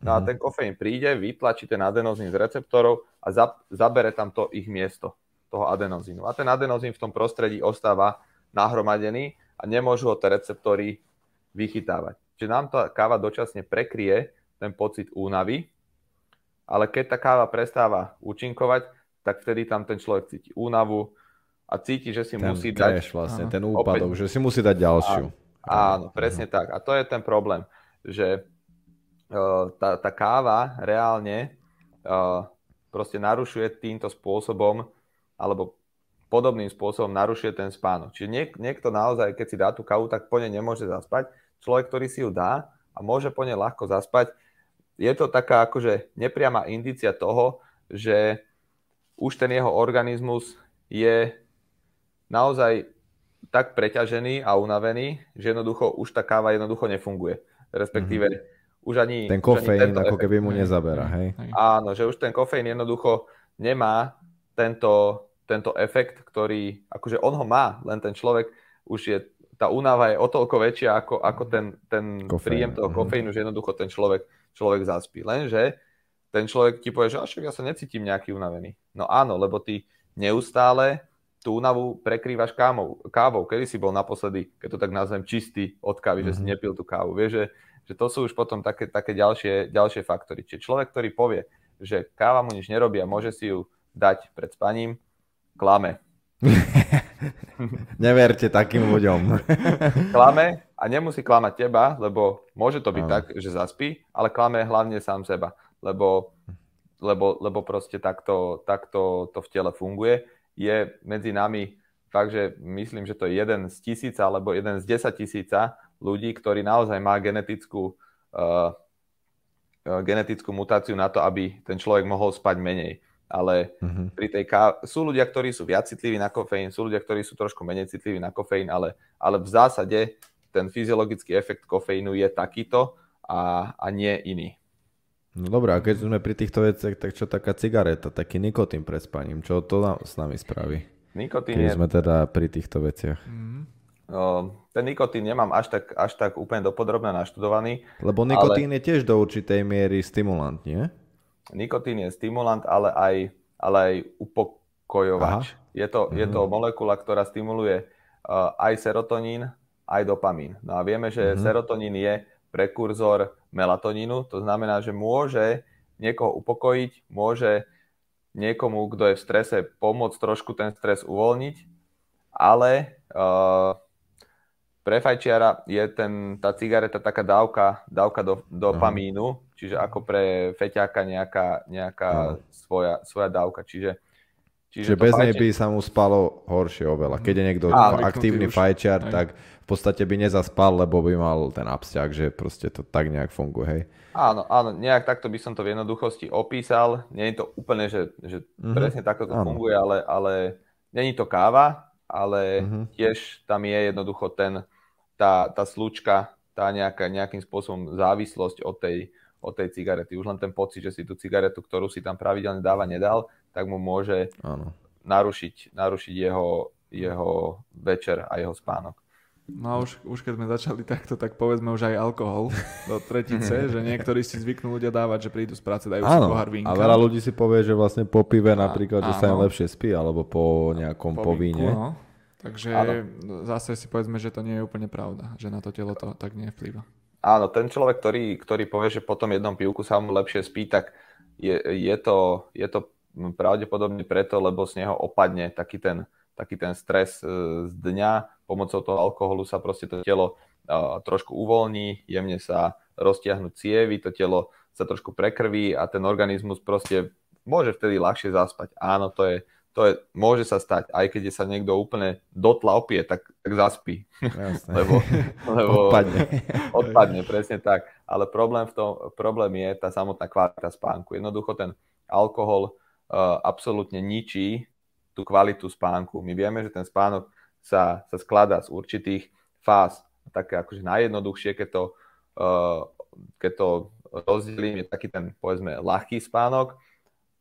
No a ten kofeín príde, vytlačí ten adenozín z receptorov a za, zabere tam to ich miesto, toho adenozínu. A ten adenozín v tom prostredí ostáva nahromadený a nemôžu ho tie receptory vychytávať. Čiže nám tá káva dočasne prekrie ten pocit únavy, ale keď tá káva prestáva účinkovať, tak vtedy tam ten človek cíti únavu a cíti, že si Ten musí dať vlastne, Áno. ten úpadok, že si musí dať ďalšiu. Áno, presne tak. A to je ten problém, že uh, tá, tá káva reálne uh, proste narušuje týmto spôsobom, alebo podobným spôsobom narušuje ten spánok. Čiže niek- niekto naozaj, keď si dá tú kávu, tak po nej nemôže zaspať. Človek, ktorý si ju dá a môže po nej ľahko zaspať, je to taká akože nepriama indícia toho, že už ten jeho organizmus je naozaj tak preťažený a unavený, že jednoducho už tá káva jednoducho nefunguje. Respektíve mm-hmm. už ani... Ten kofeín ako efekt. keby mu nezabera, hej? Hej. Áno, že už ten kofeín jednoducho nemá tento, tento efekt, ktorý, akože on ho má, len ten človek už je, tá únava je o toľko väčšia ako, ako ten, ten Kofeín, príjem toho mhm. kofeínu, že jednoducho ten človek, človek zaspí. Lenže ten človek ti povie, že "A však ja sa necítim nejaký unavený. No áno, lebo ty neustále tú únavu prekrývaš kávou. kávou. Kedy si bol naposledy, keď to tak nazvem, čistý od kávy, že si Mhm. nepil tú kávu. Vieš, že, že to sú už potom také, také ďalšie, ďalšie faktory. Čiže človek, ktorý povie, že káva mu nič nerobí a môže si ju dať pred spaním, klame. Neverte takým ľuďom. Klame a nemusí klamať teba, lebo môže to byť Áno. tak, že zaspí, ale klame hlavne sám seba, lebo, lebo, lebo proste takto, takto to v tele funguje. Je medzi nami fakt, že myslím, že to je jeden z tisíca alebo jeden z desať tisíca ľudí, ktorí naozaj má genetickú, uh, genetickú mutáciu na to, aby ten človek mohol spať menej. Ale Mhm. pri tej káve, sú ľudia, ktorí sú viac citliví na kofeín, sú ľudia, ktorí sú trošku menej citliví na kofeín, ale, ale v zásade ten fyziologický efekt kofeínu je takýto a, a nie iný. No dobré, a keď sme pri týchto veciach, tak čo taká cigareta, taký nikotín pred spaním, čo to na, s nami spraví? Nikotín Keď je, sme teda pri týchto veciach. Mhm. o, ten nikotín nemám až tak, až tak úplne dopodrobne naštudovaný. Lebo nikotín je tiež do určitej miery stimulant, nie? Nikotín je stimulant, ale aj, ale aj upokojovač. Je to, je to molekula, ktorá stimuluje uh, aj serotonín, aj dopamín. No a vieme, že Mhm. serotonín je prekurzor melatonínu, to znamená, že môže niekoho upokojiť, môže niekomu, kto je v strese, pomôcť trošku ten stres uvoľniť ale uh, pre fajčiara je ten, tá cigareta taká dávka, dávka do, dopamínu, uh-huh. čiže ako pre feťáka nejaká, nejaká uh-huh. svoja, svoja dávka. Čiže, čiže, čiže bez fajči... nej by sa mu spalo horšie oveľa. Keď je niekto Áno, aktívny fajčiar, tak podstate by nezaspal, lebo by mal ten absťak, že proste to tak nejak funguje, hej. Áno, áno, nejak takto by som to v jednoduchosti opísal. Nie je to úplne, že, že mm-hmm. presne takto to áno. funguje, ale, ale není to káva, ale mm-hmm. tiež tam je jednoducho ten, tá, tá slučka, tá nejaká, nejakým spôsobom závislosť od tej, od tej cigarety. Už len ten pocit, že si tú cigaretu, ktorú si tam pravidelne dáva, nedal, tak mu môže áno. narušiť, narušiť jeho, jeho večer a jeho spánok. No a už, už keď sme začali takto, tak povedzme už aj alkohol do tretice, že niektorí si zvyknú ľudia dávať, že prídu z práce, dajú áno, si pohár vínka. A veľa ľudí si povie, že vlastne po pive napríklad, že sa im lepšie spí, alebo po nejakom po, po víne. No. Takže áno. zase si povedzme, že to nie je úplne pravda, že na to telo to tak nevplyva. Áno, ten človek, ktorý, ktorý povie, že potom jednom pivku sa mu lepšie spí, tak je, je, to, je to pravdepodobne preto, lebo z neho opadne taký ten, taký ten stres e, z dňa, pomocou toho alkoholu sa proste to telo trošku uvoľní, jemne sa roztiahnu cievy, to telo sa trošku prekrví a ten organizmus proste môže vtedy ľahšie zaspať. Áno, to je, to je, môže sa stať, aj keď sa niekto úplne dotla opie, tak, tak zaspí. lebo, lebo odpadne. odpadne, presne tak. Ale problém, v tom, problém je tá samotná kvalita spánku. Jednoducho ten alkohol uh, absolútne ničí tú kvalitu spánku. My vieme, že ten spánok sa, sa skladá z určitých fáz. Také akože najjednoduchšie, keď to, uh, keď to rozdelím, je taký ten, povedzme, ľahký spánok,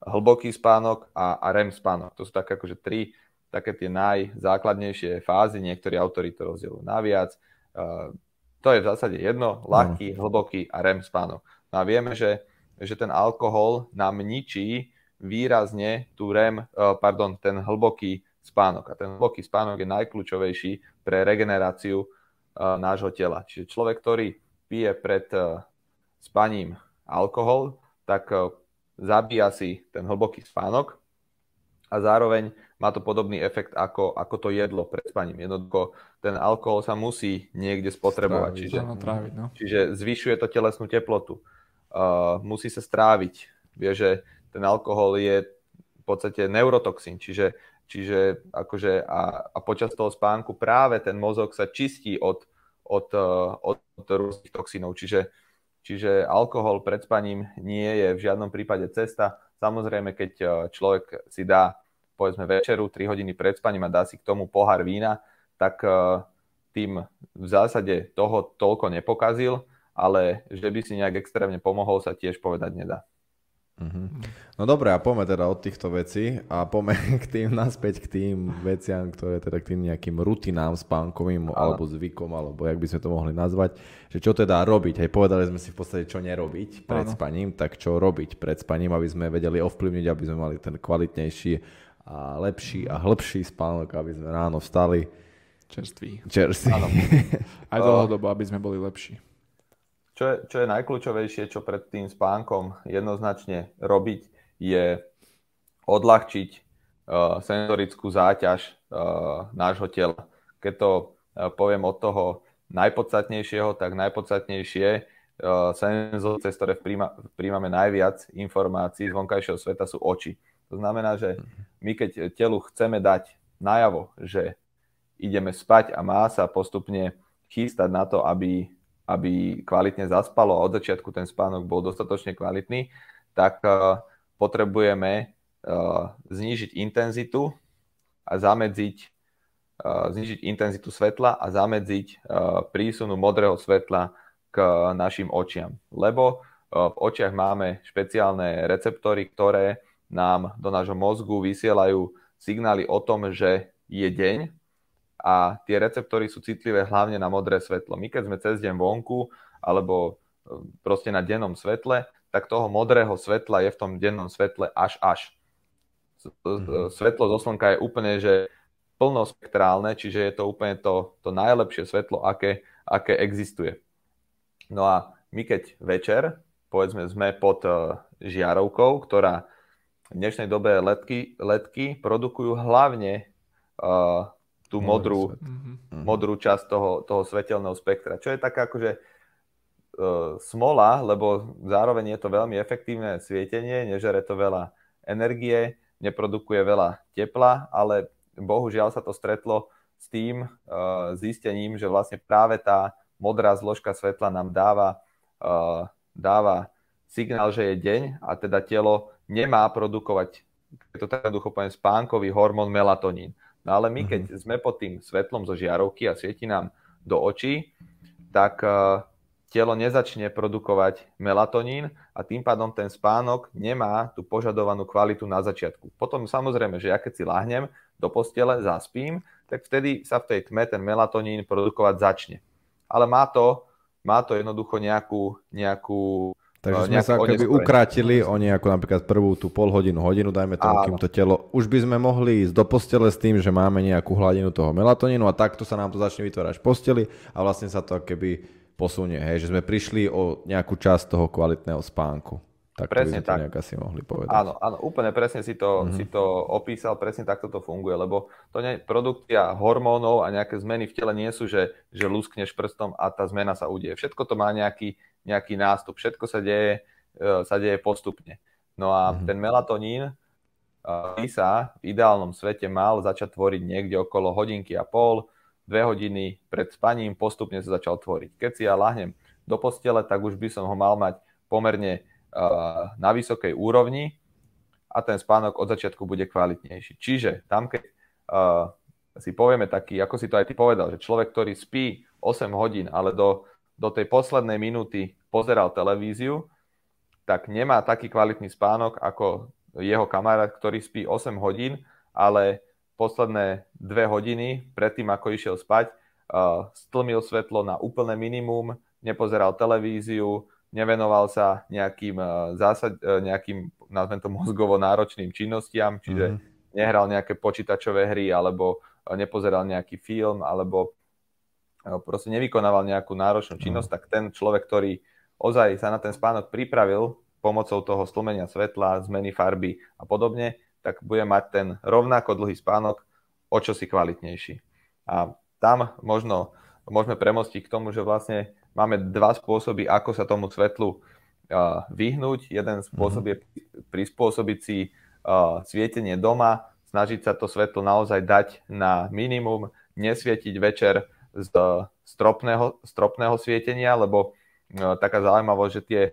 hlboký spánok a, a REM spánok. To sú také akože tri také tie najzákladnejšie fázy, niektorí autori to rozdielujú naviac. Uh, to je v zásade jedno, ľahký, no. hlboký a REM spánok. No a vieme, že, že ten alkohol nám ničí výrazne tú REM, uh, pardon, ten hlboký spánok. A ten hlboký spánok je najkľúčovejší pre regeneráciu uh, nášho tela. Čiže človek, ktorý pije pred uh, spaním alkohol, tak uh, zabíja si ten hlboký spánok a zároveň má to podobný efekt ako, ako to jedlo pred spaním. Jednoducho ten alkohol sa musí niekde spotrebovať, stráviť, čiže, tráviť, no. čiže zvyšuje to telesnú teplotu. Uh, musí sa stráviť. Vie, že ten alkohol je v podstate neurotoxín, čiže Čiže akože a, a počas toho spánku práve ten mozog sa čistí od, od, eh, od, od rôznych toxínov. Čiže, čiže alkohol pred spaním nie je v žiadnom prípade cesta. Samozrejme, keď eh, človek si dá povedzme večeru 3 hodiny pred spaním a dá si k tomu pohár vína, tak eh, tým v zásade toho toľko nepokazil, ale že by si nejak extrémne pomohol, sa tiež povedať nedá. Uh-huh. No dobré, a poďme teda od týchto vecí a poďme k tým naspäť k tým veciam, ktoré teda k tým nejakým rutinám spánkovým alebo zvykom, alebo jak by sme to mohli nazvať, že čo teda robiť. Hej, povedali sme si v podstate, čo nerobiť pred Áno. spaním, tak čo robiť pred spaním, aby sme vedeli ovplyvniť, aby sme mali ten kvalitnejší a lepší a hĺbší spánok, aby sme ráno vstali čerství. Čerství. Áno. Aj dlhodobo, aby sme boli lepší. Čo je, čo je najkľúčovejšie, čo pred tým spánkom jednoznačne robiť, je odľahčiť uh, senzorickú záťaž uh, nášho tela. Keď to uh, poviem od toho najpodstatnejšieho, tak najpodstatnejšie uh, senzor, cez ktoré príjma, príjmame najviac informácií z vonkajšieho sveta sú oči. To znamená, že my keď telu chceme dať najavo, že ideme spať a má sa postupne chystať na to, aby aby kvalitne zaspalo a od začiatku ten spánok bol dostatočne kvalitný, tak uh, potrebujeme uh, znížiť intenzitu a zamedziť, uh, znížiť intenzitu svetla a zamedziť prísunu modrého svetla k našim očiam. Lebo v očiach máme špeciálne receptory, ktoré nám do nášho mozgu vysielajú signály o tom, že je deň a tie receptory sú citlivé hlavne na modré svetlo. My keď sme cez deň vonku alebo e, proste na dennom svetle, tak toho modrého svetla je v tom dennom svetle až až. Mm-hmm. Svetlo zo slnka je úplne, že plnospektrálne, čiže je to úplne to, to najlepšie svetlo, aké, aké existuje. No a my keď večer, povedzme, sme pod uh, žiarovkou, ktorá v dnešnej dobe letky, letky produkujú hlavne uh, tú modrú, mm-hmm. modrú časť toho, toho svetelného spektra. Čo je taká akože uh, smola, lebo zároveň je to veľmi efektívne svietenie, nežere to veľa energie, neprodukuje veľa tepla, ale bohužiaľ sa to stretlo s tým uh, zistením, že vlastne práve tá modrá zložka svetla nám dáva, uh, dáva signál, že je deň a teda telo nemá produkovať, keď to tak jednoducho poviem, spánkový hormón melatonín. No ale my, keď mhm. sme pod tým svetlom zo žiarovky a svieti nám do očí, tak uh, telo nezačne produkovať melatonín a tým pádom ten spánok nemá tú požadovanú kvalitu na začiatku. Potom samozrejme, že ja keď si láhnem do postele, zaspím, tak vtedy sa v tej tme ten melatonín produkovať začne. Ale má to, má to jednoducho nejakú, nejakú Takže sme sa keby ukrátili o nejakú napríklad prvú tú pol hodinu, hodinu, dajme tomu, kým to telo, už by sme mohli ísť do postele s tým, že máme nejakú hladinu toho melatonínu a takto sa nám to začne vytvárať v posteli a vlastne sa to keby posunie, hej, že sme prišli o nejakú časť toho kvalitného spánku. Tak presne tak. nejak asi mohli povedať. Áno, áno, úplne presne si to, mm-hmm. si to opísal, presne takto to funguje, lebo to nie, produkcia hormónov a nejaké zmeny v tele nie sú, že, že luskneš prstom a tá zmena sa udieje. Všetko to má nejaký, nejaký nástup, všetko sa deje, e, sa deje postupne. No a mm-hmm. ten melatonín by sa v ideálnom svete mal začať tvoriť niekde okolo hodinky a pol, dve hodiny pred spaním, postupne sa začal tvoriť. Keď si ja lahnem do postele, tak už by som ho mal mať pomerne na vysokej úrovni a ten spánok od začiatku bude kvalitnejší. Čiže tam, keď si povieme taký, ako si to aj ty povedal, že človek, ktorý spí 8 hodín, ale do, do tej poslednej minúty pozeral televíziu, tak nemá taký kvalitný spánok ako jeho kamarát, ktorý spí 8 hodín, ale posledné 2 hodiny predtým, ako išiel spať, stlmil svetlo na úplné minimum, nepozeral televíziu, nevenoval sa nejakým, eh, zásad, eh, nejakým nazvem to mozgovo náročným činnostiam, čiže mm-hmm. nehral nejaké počítačové hry, alebo eh, nepozeral nejaký film, alebo proste nevykonával nejakú náročnú mhm. činnosť, tak ten človek, ktorý ozaj sa na ten spánok pripravil pomocou toho stlmenia svetla, zmeny farby a podobne, tak bude mať ten rovnako dlhý spánok o čosi kvalitnejší. A tam možno môžeme premostiť k tomu, že vlastne máme dva spôsoby, ako sa tomu svetlu vyhnúť. Jeden spôsob je prispôsobiť si svietenie doma, snažiť sa to svetlo naozaj dať na minimum, nesvietiť večer z stropného, stropného svietenia, lebo taká zaujímavosť, že tie,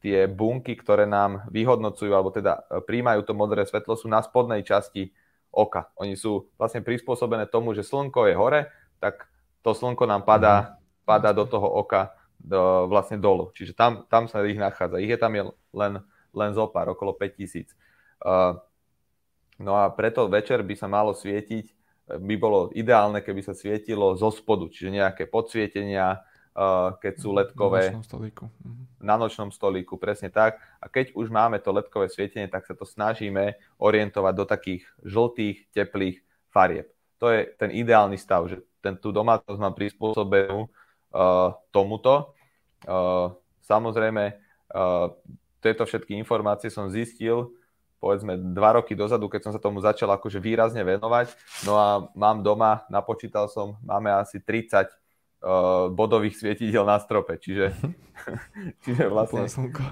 tie bunky, ktoré nám vyhodnocujú, alebo teda e, príjmajú to modré svetlo, sú na spodnej časti oka. Oni sú vlastne prispôsobené tomu, že slnko je hore, tak to slnko nám padá padá do toho oka do, vlastne dolu. Čiže tam, tam sa ich nachádza. Ich je tam je len, len zo pár, okolo 5000. Uh, no a preto večer by sa malo svietiť, by bolo ideálne, keby sa svietilo zo spodu, čiže nejaké podsvietenia, uh, keď sú ledkové. Na nočnom stolíku. Mhm. Na nočnom stolíku, presne tak. A keď už máme to ledkové svietenie, tak sa to snažíme orientovať do takých žltých, teplých farieb. To je ten ideálny stav, že ten, tú domácnosť mám prispôsobenú uh, tomuto. Uh, samozrejme, uh, tieto všetky informácie som zistil povedzme dva roky dozadu, keď som sa tomu začal akože výrazne venovať. No a mám doma, napočítal som, máme asi 30 uh, bodových svietidel na strope, čiže, čiže vlastne...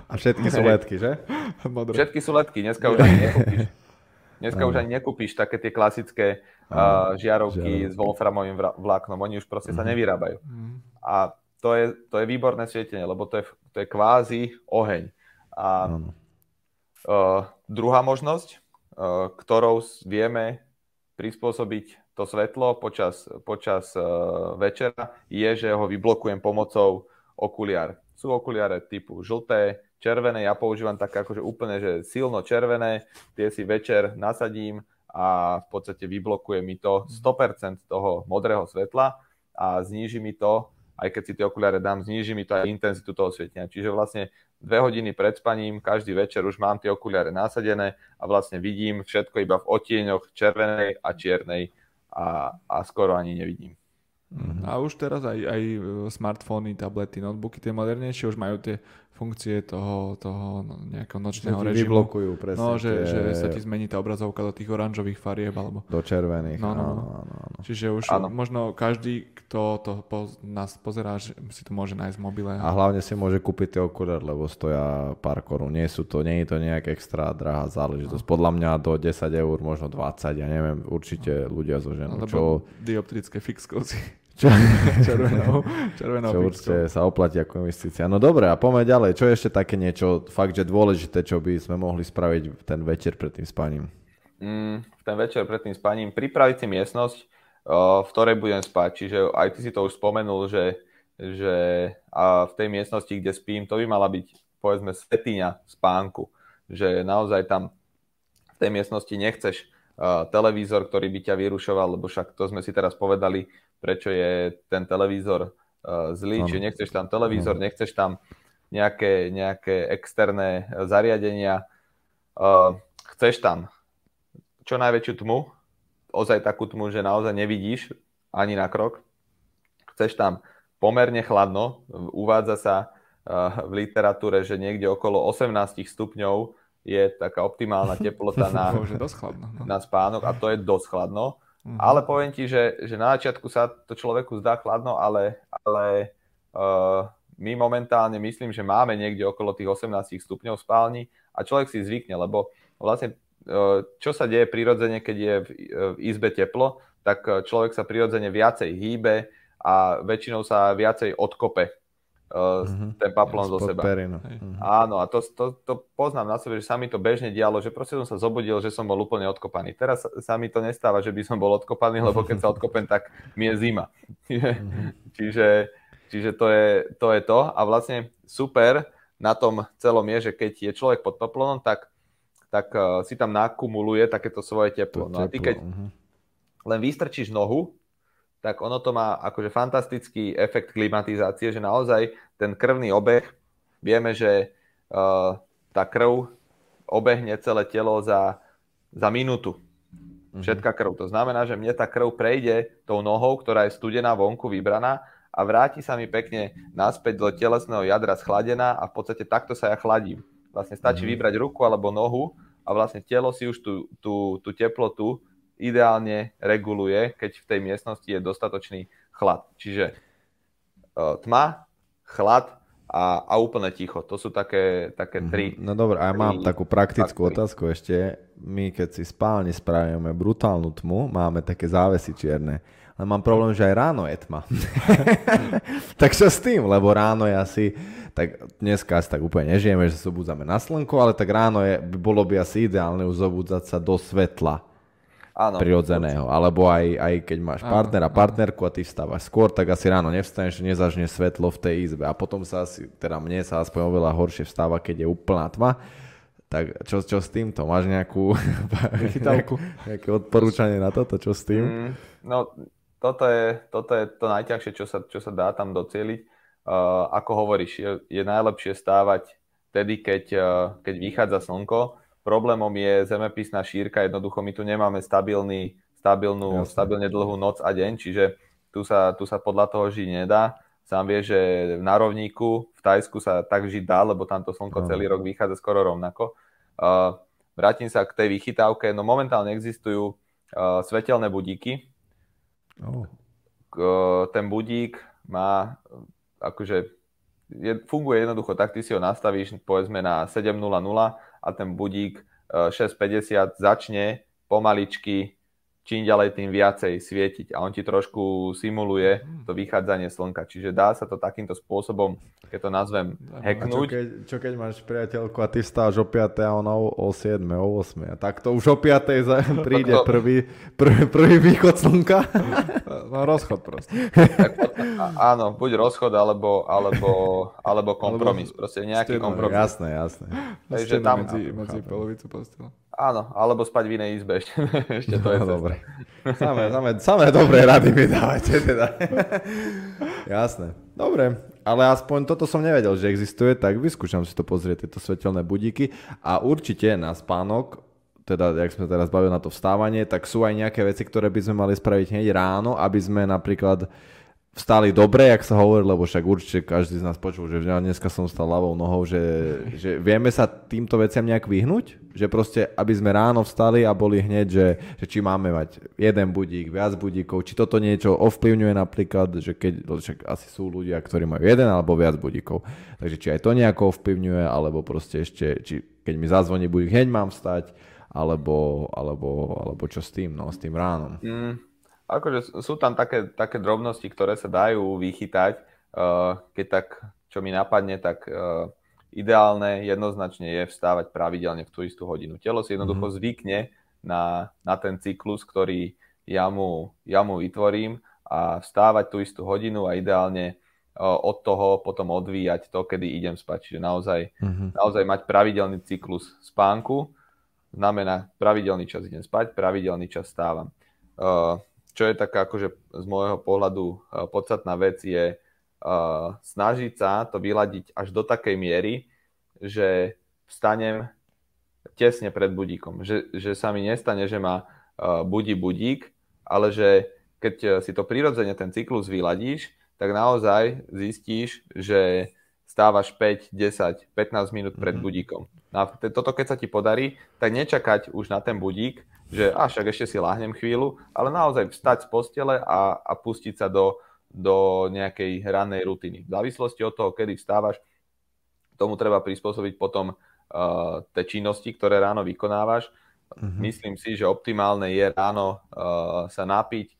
A všetky sú ledky, že? Všetky sú ledky, dneska už ani nekúpiš. Dneska už ani nekúpiš také tie klasické uh, žiarovky Žiarov. s wolframovým vláknom, oni už proste sa mhm. nevyrábajú. Mm. A to je, to je výborné svietenie, lebo to je, to je kvázi oheň. A uh, druhá možnosť, uh, ktorou vieme prispôsobiť to svetlo počas, počas uh, večera, je, že ho vyblokujem pomocou okuliár. Sú okuliare typu žlté, červené, ja používam tak akože úplne, že silno červené, tie si večer nasadím a v podstate vyblokuje mi to 100% toho modrého svetla a zníži mi to aj keď si tie okuliare dám, zníži mi to aj intenzitu toho svietenia. Čiže vlastne dve hodiny pred spaním, každý večer už mám tie okuliare nasadené a vlastne vidím všetko iba v otieňoch červenej a čiernej a, a skoro ani nevidím. A už teraz aj, aj smartfóny, tablety, notebooky, tie modernejšie už majú tie funkcie toho, toho no, nejakého nočného režimu. vyblokujú presne No, že, tie- že sa ti zmení tá obrazovka do tých oranžových farieb, alebo... do červených. No, no, áno, no. áno, áno. Čiže už Áno. možno každý, kto to po, nás pozerá, že si to môže nájsť v mobile. A hlavne si môže kúpiť tie okuliare, lebo stoja pár korún. Nie sú to, nie je to nejak extra drahá záležitosť. Podľa mňa do 10 eur, možno 20, ja neviem, určite ľudia zo ženu, Lebo čo, dioptrické čo, červenou, červenou čo určite sa oplatí ako investícia. No dobre, a poďme ďalej. Čo je ešte také niečo fakt, že dôležité, čo by sme mohli spraviť ten večer pred tým spaním? mm, v ten večer pred tým spaním pripraviť si miestnosť, v ktorej budem spať. Čiže aj ty si to už spomenul, že, že a v tej miestnosti, kde spím, to by mala byť povedzme svetiňa spánku. Že naozaj tam v tej miestnosti nechceš televízor, ktorý by ťa vyrušoval, lebo však to sme si teraz povedali, prečo je ten televízor uh, zlý, čiže nechceš tam televízor, nechceš tam nejaké, nejaké externé zariadenia, uh, chceš tam čo najväčšiu tmu, ozaj takú tmu, že naozaj nevidíš ani na krok. Chceš tam pomerne chladno, uvádza sa uh, v literatúre, že niekde okolo 18 stupňov je taká optimálna teplota na, Bože, dosť chladno. No. na spánok a to je dosť chladno. Mhm. Ale poviem ti, že, že na začiatku sa to človeku zdá chladno, ale, ale uh, my momentálne myslím, že máme niekde okolo tých 18 stupňov spálni a človek si zvykne, lebo vlastne uh, čo sa deje prirodzene, keď je v, v izbe teplo, tak človek sa prirodzene viacej hýbe a väčšinou sa viacej odkope Mhm. ten paplón zo seba. perinu. Hej. Mhm. Áno, a to, to, to poznám na sebe, že sa mi to bežne dialo, že proste som sa zobudil, že som bol úplne odkopaný. Teraz sa- mi to nestáva, že by som bol odkopaný, lebo keď sa odkopem, tak mi je zima. čiže čiže to, je, to je to. A vlastne super na tom celom je, že keď je človek pod paplónom, tak, tak uh, si tam nakumuluje takéto svoje teplo. To No a ty keď mhm. len vystrčíš nohu, tak ono to má akože fantastický efekt klimatizácie, že naozaj ten krvný obeh, vieme, že uh, tá krv obehne celé telo za, za minútu. Všetká krv. To znamená, že mne tá krv prejde tou nohou, ktorá je studená vonku, vybraná a vráti sa mi pekne naspäť do telesného jadra schladená a v podstate takto sa ja chladím. Vlastne stačí Mhm. vybrať ruku alebo nohu a vlastne telo si už tú, tú, tú teplotu ideálne reguluje, keď v tej miestnosti je dostatočný chlad. Čiže uh, tma, chlad a, a úplne ticho. To sú také, také tri. No dobré, a ja mám takú praktickú faktory. otázku ešte. My keď si v spálni spravíme brutálnu tmu, máme také závesy čierne. Ale mám problém, že aj ráno je tma. tak čo s tým? Lebo ráno je asi, tak dneska asi tak úplne nežijeme, že sa zobudzame na slnko, ale tak ráno je, bolo by asi ideálne už zobudzať sa do svetla Áno. prirodzeného. Alebo aj, aj keď máš Áno, partnera, partnerku a ty vstávaš skôr, tak asi ráno nevstaneš, nezažne svetlo v tej izbe. A potom sa asi, teda mne sa aspoň oveľa horšie vstáva, keď je úplná tma. Tak čo, čo s týmto? Máš nejakú Chytálku. nejaké odporúčanie na toto? Čo s tým? Mm, no, toto je, toto je to najťažšie, čo sa, čo sa dá tam docieliť. Uh, ako hovoríš, je, je najlepšie stávať vtedy, keď, uh, keď vychádza slnko. Problémom je zemepisná šírka, jednoducho my tu nemáme stabilný, stabilnú, Jasné. stabilne dlhú noc a deň, čiže tu sa, tu sa podľa toho žiť nedá. Sám vie, že na rovníku v Tajsku sa tak žiť dá, lebo tamto slnko Áno. celý rok vychádza skoro rovnako. Uh, vrátim sa k tej vychytávke. No momentálne existujú uh, svetelné budíky, Oh. k- ten budík má akože je, funguje jednoducho tak, ty si ho nastavíš povedzme na 7.00 a ten budík e, 6.50 začne pomaličky čím ďalej tým viacej svietiť a on ti trošku simuluje to vychádzanie slnka. Čiže dá sa to takýmto spôsobom, keď to nazvem, A čo hacknúť. keď, čo keď máš priateľku a ty vstáš o 5 a ona o, o 7, o 8. A tak to už o 5 za, príde to- prvý, prvý, prvý východ slnka. No rozchod proste. Tak áno, buď rozchod alebo, alebo, alebo kompromis. Proste nejaký kompromis. jasné, jasné. Takže tam- medzi, medzi polovicu postela. Áno, alebo spať v inej izbe ešte. ešte to je no, cesta. dobre. Samé, samé, samé dobré rady mi dávate teda. Jasné. Dobre, ale aspoň toto som nevedel, že existuje, tak vyskúšam si to pozrieť, tieto svetelné budíky. A určite na spánok, teda, jak sme teraz bavili na to vstávanie, tak sú aj nejaké veci, ktoré by sme mali spraviť hneď ráno, aby sme napríklad vstali dobre, jak sa hovorí, lebo však určite každý z nás počul, že dneska som stal ľavou nohou, že, že vieme sa týmto veciam nejak vyhnúť? Že proste, aby sme ráno vstali a boli hneď, že, že či máme mať jeden budík, viac budíkov, či toto niečo ovplyvňuje napríklad, že keď, však asi sú ľudia, ktorí majú jeden alebo viac budíkov. Takže či aj to nejako ovplyvňuje, alebo proste ešte, či keď mi zazvoní budík, hneď mám vstať, alebo, alebo, alebo čo s tým, no, s tým ránom. Mm, Akože sú tam také, také drobnosti, ktoré sa dajú vychytať. Uh, keď tak, čo mi napadne, tak uh, ideálne jednoznačne je vstávať pravidelne v tú istú hodinu. Telo si jednoducho mm-hmm. zvykne na, na ten cyklus, ktorý ja mu, ja mu vytvorím a vstávať tú istú hodinu a ideálne uh, od toho potom odvíjať to, kedy idem spať. Čiže naozaj, mm-hmm. naozaj mať pravidelný cyklus spánku znamená pravidelný čas idem spať, pravidelný čas stávam. Čo je taká akože z môjho pohľadu uh, podstatná vec je uh, snažiť sa to vyladiť až do takej miery, že vstanem tesne pred budíkom. Že, že sa mi nestane, že ma uh, budí budík, ale že keď si to prirodzene ten cyklus vyladíš, tak naozaj zistíš, že stávaš 5, 10, 15 minút pred mm-hmm. budíkom. No a toto keď sa ti podarí, tak nečakať už na ten budík, že a však ešte si láhnem chvíľu, ale naozaj vstať z postele a, a pustiť sa do, do nejakej rannej rutiny. V závislosti od toho, kedy vstávaš, tomu treba prispôsobiť potom uh, tie činnosti, ktoré ráno vykonávaš. Mm-hmm. Myslím si, že optimálne je ráno uh, sa napiť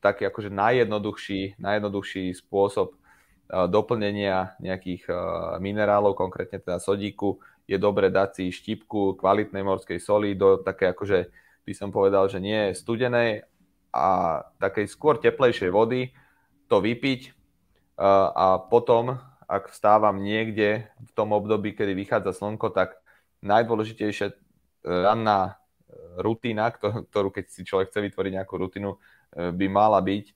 taký akože najjednoduchší, najjednoduchší spôsob uh, doplnenia nejakých uh, minerálov, konkrétne teda sodíku, je dobre dať si štipku kvalitnej morskej soli do také akože by som povedal, že nie studenej a takej skôr teplejšej vody to vypiť a potom, ak vstávam niekde v tom období, kedy vychádza slnko, tak najdôležitejšia ranná rutina, ktorú keď si človek chce vytvoriť nejakú rutinu, e, by mala byť e,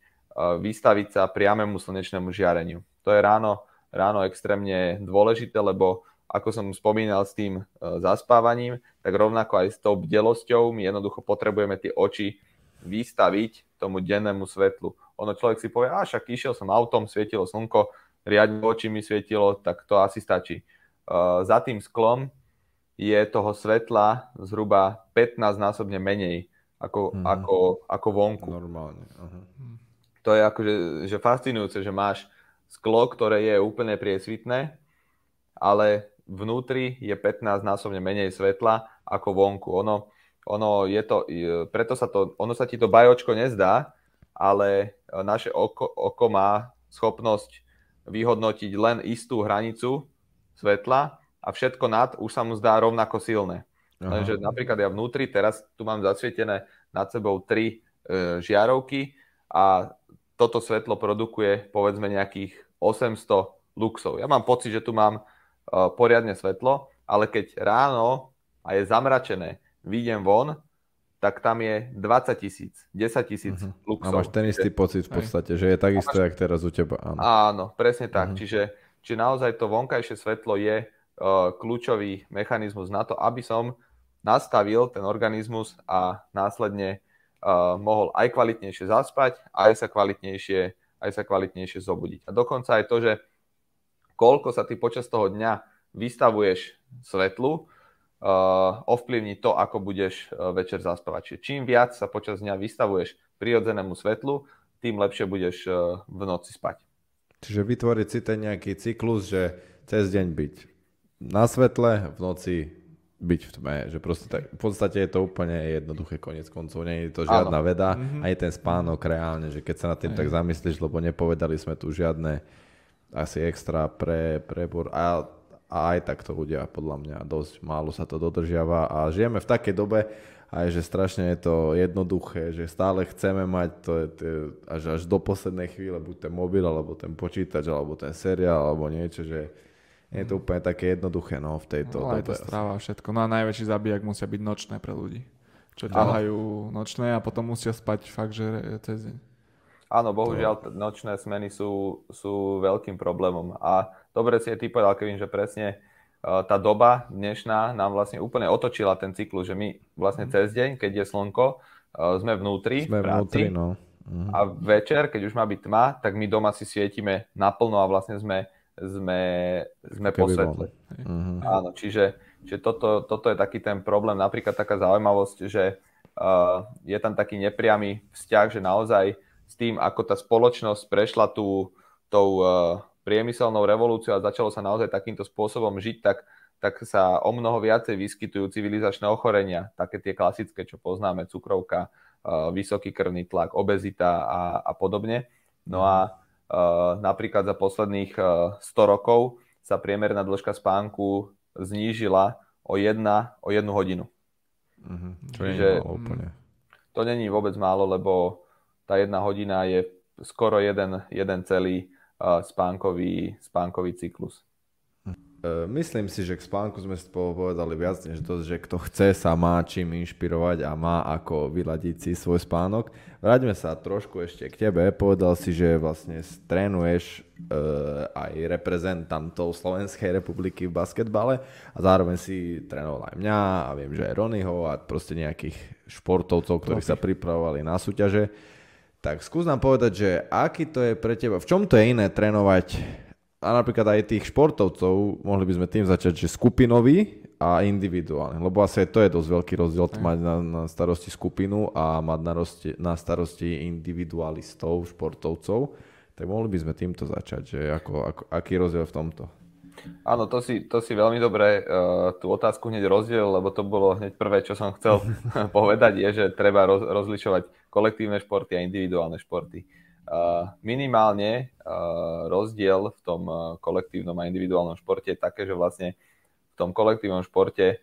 vystaviť sa priamému slnečnému žiareniu. To je ráno, ráno extrémne dôležité, lebo ako som spomínal s tým e, zaspávaním, tak rovnako aj s tou bdelosťou my jednoducho potrebujeme tie oči vystaviť tomu dennému svetlu. Ono človek si povie, a však išiel som autom, svietilo slnko, riadne oči mi svietilo, tak to asi stačí. Uh, za tým sklom je toho svetla zhruba 15 násobne menej ako, mm-hmm. ako, ako vonku. Normálne. Uh-huh. To je akože že fascinujúce, že máš sklo, ktoré je úplne priesvitné, ale vnútri je 15 násobne menej svetla ako vonku. Ono, ono je to, preto sa to, ono sa ti to bajočko nezdá, ale naše oko, oko má schopnosť vyhodnotiť len istú hranicu svetla a všetko nad už sa mu zdá rovnako silné. Aha. Lenže napríklad ja vnútri, teraz tu mám zasvietené nad sebou tri e, žiarovky a toto svetlo produkuje povedzme nejakých 800 luxov. Ja mám pocit, že tu mám poriadne svetlo, ale keď ráno a je zamračené, vyjdem von, tak tam je 20 tisíc, 10 tisíc uh-huh. luxov. A máš ten istý pocit v podstate, že je takisto, máš... jak teraz u teba. Áno, áno presne tak. Uh-huh. Čiže, čiže naozaj to vonkajšie svetlo je uh, kľúčový mechanizmus na to, aby som nastavil ten organizmus a následne uh, mohol aj kvalitnejšie zaspať, aj sa kvalitnejšie, aj sa kvalitnejšie zobudiť. A dokonca aj to, že koľko sa ty počas toho dňa vystavuješ svetlu, uh, ovplyvní to, ako budeš uh, večer zaspávať. Čiže čím viac sa počas dňa vystavuješ prirodzenému svetlu, tým lepšie budeš uh, v noci spať. Čiže vytvoriť si ten nejaký cyklus, že cez deň byť na svetle, v noci byť v tme, že proste tak, v podstate je to úplne jednoduché konec koncov, nie je to žiadna Áno. veda, mm-hmm. aj ten spánok reálne, že keď sa nad tým aj. tak zamyslíš, lebo nepovedali sme tu žiadne asi extra pre prebor a, a aj tak to ľudia podľa mňa dosť málo sa to dodržiava a žijeme v takej dobe, aj že strašne je to jednoduché, že stále chceme mať to, to až, až do poslednej chvíle buď ten mobil, alebo ten počítač, alebo ten seriál, alebo niečo, že nie je to úplne také jednoduché no, v tejto no, dobe. stráva všetko. No a najväčší zabijak musia byť nočné pre ľudí. Čo ťahajú nočné a potom musia spať fakt, že cez deň. Áno, bohužiaľ, nočné smeny sú, sú veľkým problémom. A dobre si je ty povedal, Kevin, že presne uh, tá doba dnešná nám vlastne úplne otočila ten cyklus, že my vlastne mhm. cez deň, keď je slnko, uh, sme vnútri sme v práci, vnútri, no. mm. a večer, keď už má byť tma, tak my doma si svietime naplno a vlastne sme, sme, sme po svetle. Mm-hmm. Áno, čiže, čiže toto, toto je taký ten problém, napríklad taká zaujímavosť, že uh, je tam taký nepriamy vzťah, že naozaj s tým, ako tá spoločnosť prešla tú, tou uh, priemyselnou revolúciou a začalo sa naozaj takýmto spôsobom žiť, tak tak sa o mnoho viacej vyskytujú civilizačné ochorenia, také tie klasické, čo poznáme, cukrovka, uh, vysoký krvný tlak, obezita a, a podobne. No a uh, napríklad za posledných uh, 100 rokov sa priemerná dĺžka spánku znížila o, jedna, o jednu hodinu. Mm-hmm. Čo Čiže, je úplne. To není vôbec málo, lebo tá jedna hodina je skoro jeden, jeden celý spánkový, spánkový cyklus. E, myslím si, že k spánku sme povedali viac než to, že kto chce sa má čím inšpirovať a má ako vyladiť si svoj spánok. Vráťme sa trošku ešte k tebe. Povedal si, že vlastne trénuješ uh, aj reprezentantov Slovenskej republiky v basketbale a zároveň si trénoval aj mňa a viem, že aj Ronyho a proste nejakých športovcov, ktorí sa pripravovali na súťaže. Tak skús nám povedať, že aký to je pre teba, v čom to je iné trénovať a napríklad aj tých športovcov, mohli by sme tým začať, že skupinový a individuálny, lebo asi to je dosť veľký rozdiel aj. mať na, na starosti skupinu a mať na, rosti, na starosti individualistov, športovcov, tak mohli by sme týmto začať, že ako, ako, aký rozdiel v tomto? Áno, to si, to si veľmi dobre uh, tú otázku hneď rozdiel, lebo to bolo hneď prvé, čo som chcel povedať, je, že treba roz, rozlišovať kolektívne športy a individuálne športy minimálne rozdiel v tom kolektívnom a individuálnom športe je také, že vlastne v tom kolektívnom športe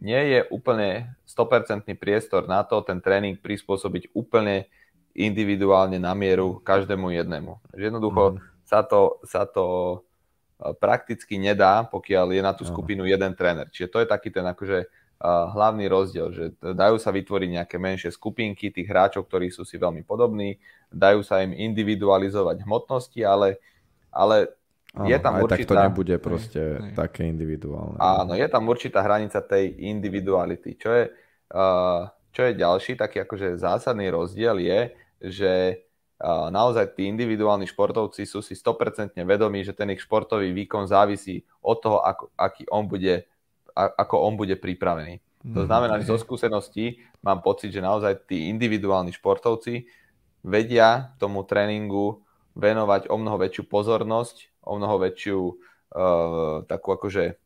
nie je úplne 100% priestor na to ten tréning prispôsobiť úplne individuálne na mieru každému jednému. Jednoducho mm. sa, to, sa to prakticky nedá, pokiaľ je na tú skupinu jeden tréner. Čiže to je taký ten akože hlavný rozdiel, že dajú sa vytvoriť nejaké menšie skupinky tých hráčov, ktorí sú si veľmi podobní, dajú sa im individualizovať hmotnosti, ale, ale je tam aj určitá... tak to nebude proste aj, aj. také individuálne. Áno, je tam určitá hranica tej individuality. Čo je, uh, čo je ďalší taký akože zásadný rozdiel je, že uh, naozaj tí individuálni športovci sú si 100% vedomí, že ten ich športový výkon závisí od toho, ako, aký on bude ako on bude pripravený. To mhm. znamená, že zo skúseností mám pocit, že naozaj tí individuálni športovci vedia tomu tréningu venovať o mnoho väčšiu pozornosť, o mnoho väčšiu uh, takú akože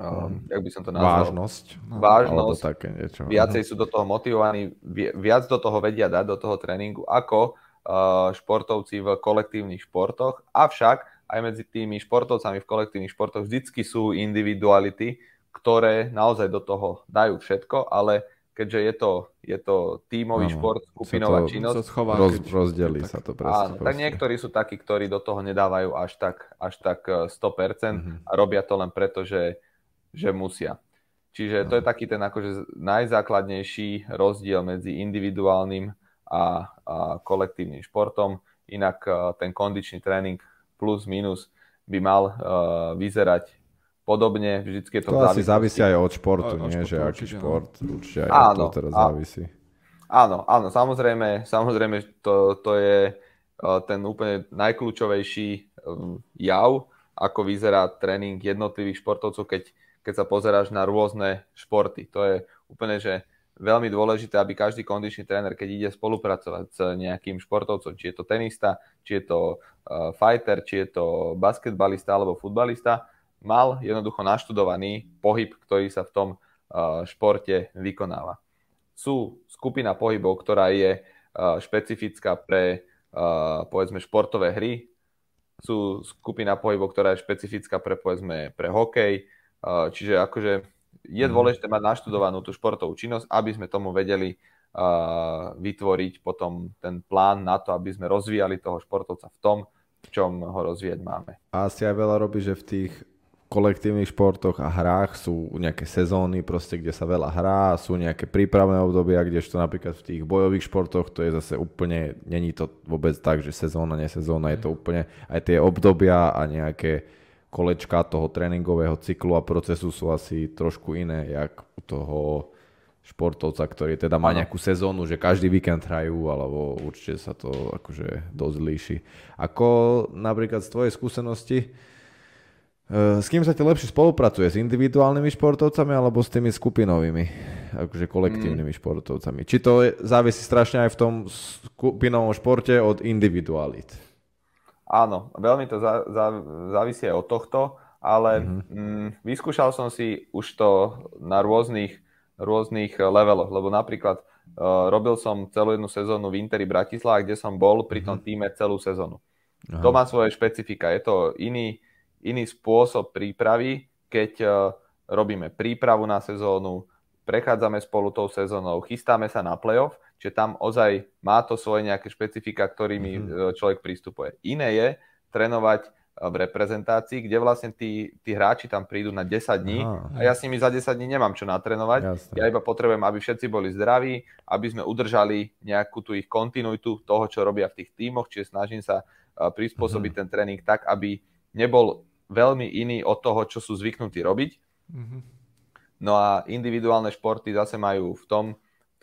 uh, jak by som to nazval? Vážnosť. No, Vážnosť. Také niečo. Viacej sú do toho motivovaní, viac do toho vedia dať, do toho tréningu, ako uh, športovci v kolektívnych športoch. Avšak aj medzi tými športovcami v kolektívnych športoch vždycky sú individuality, ktoré naozaj do toho dajú všetko, ale keďže je to, je to tímový ano, šport, skupinová to, činnosť. Sa schová, roz, rozdeli tak, sa to presne. Áno, tak niektorí sú takí, ktorí do toho nedávajú až tak, až tak 100% mm-hmm. a robia to len preto, že, že musia. Čiže to je taký ten akože najzákladnejší rozdiel medzi individuálnym a, a kolektívnym športom. Inak ten kondičný tréning plus minus by mal uh, vyzerať podobne. Vždycky je to, to asi závisí aj od športu, o, nie? Športu, že aký šport, určite aj áno, to teraz áno, závisí. Áno, áno, samozrejme, samozrejme to, to je uh, ten úplne najkľúčovejší um, jav, ako vyzerá tréning jednotlivých športovcov, keď, keď sa pozeráš na rôzne športy. To je úplne, že veľmi dôležité, aby každý kondičný tréner, keď ide spolupracovať s nejakým športovcom, či je to tenista, či je to uh, fighter, či je to basketbalista alebo futbalista, mal jednoducho naštudovaný pohyb, ktorý sa v tom uh, športe vykonáva. Sú skupina pohybov, ktorá je uh, špecifická pre uh, povedzme športové hry, sú skupina pohybov, ktorá je špecifická pre povedzme pre hokej, uh, čiže akože je mhm. dôležité mať naštudovanú tú športovú činnosť, aby sme tomu vedeli uh, vytvoriť potom ten plán na to, aby sme rozvíjali toho športovca v tom, v čom ho rozvíjať máme. A asi aj veľa robí, že v tých kolektívnych športoch a hrách sú nejaké sezóny, proste, kde sa veľa hrá, sú nejaké prípravné obdobia, kdežto napríklad v tých bojových športoch to je zase úplne, není to vôbec tak, že sezóna, nesezóna, je to mhm. úplne aj tie obdobia a nejaké kolečka toho tréningového cyklu a procesu sú asi trošku iné, jak u toho športovca, ktorý teda má nejakú sezónu, že každý víkend hrajú, alebo určite sa to akože dosť líši. Ako napríklad z tvojej skúsenosti, eh, s kým sa ti lepšie spolupracuje? S individuálnymi športovcami alebo s tými skupinovými, akože kolektívnymi mm. športovcami? Či to je, závisí strašne aj v tom skupinovom športe od individualit? Áno, veľmi to za, za, závisí aj od tohto, ale mm-hmm. mm, vyskúšal som si už to na rôznych rôznych leveloch, lebo napríklad uh, robil som celú jednu sezónu v Interi Bratislava, kde som bol pri tom mhm. týme celú sezónu. Aha. To má svoje špecifika, je to iný, iný spôsob prípravy, keď uh, robíme prípravu na sezónu, prechádzame spolu tou sezónou, chystáme sa na playoff, čiže tam ozaj má to svoje nejaké špecifika, ktorými mm-hmm. človek prístupuje. Iné je trénovať v reprezentácii, kde vlastne tí, tí hráči tam prídu na 10 dní Aha, a ja s nimi za 10 dní nemám čo natrénovať. Jasne. Ja iba potrebujem, aby všetci boli zdraví, aby sme udržali nejakú tú ich kontinuitu toho, čo robia v tých tímoch, čiže snažím sa prispôsobiť uh-huh. ten tréning tak, aby nebol veľmi iný od toho, čo sú zvyknutí robiť. Uh-huh. No a individuálne športy zase majú v tom,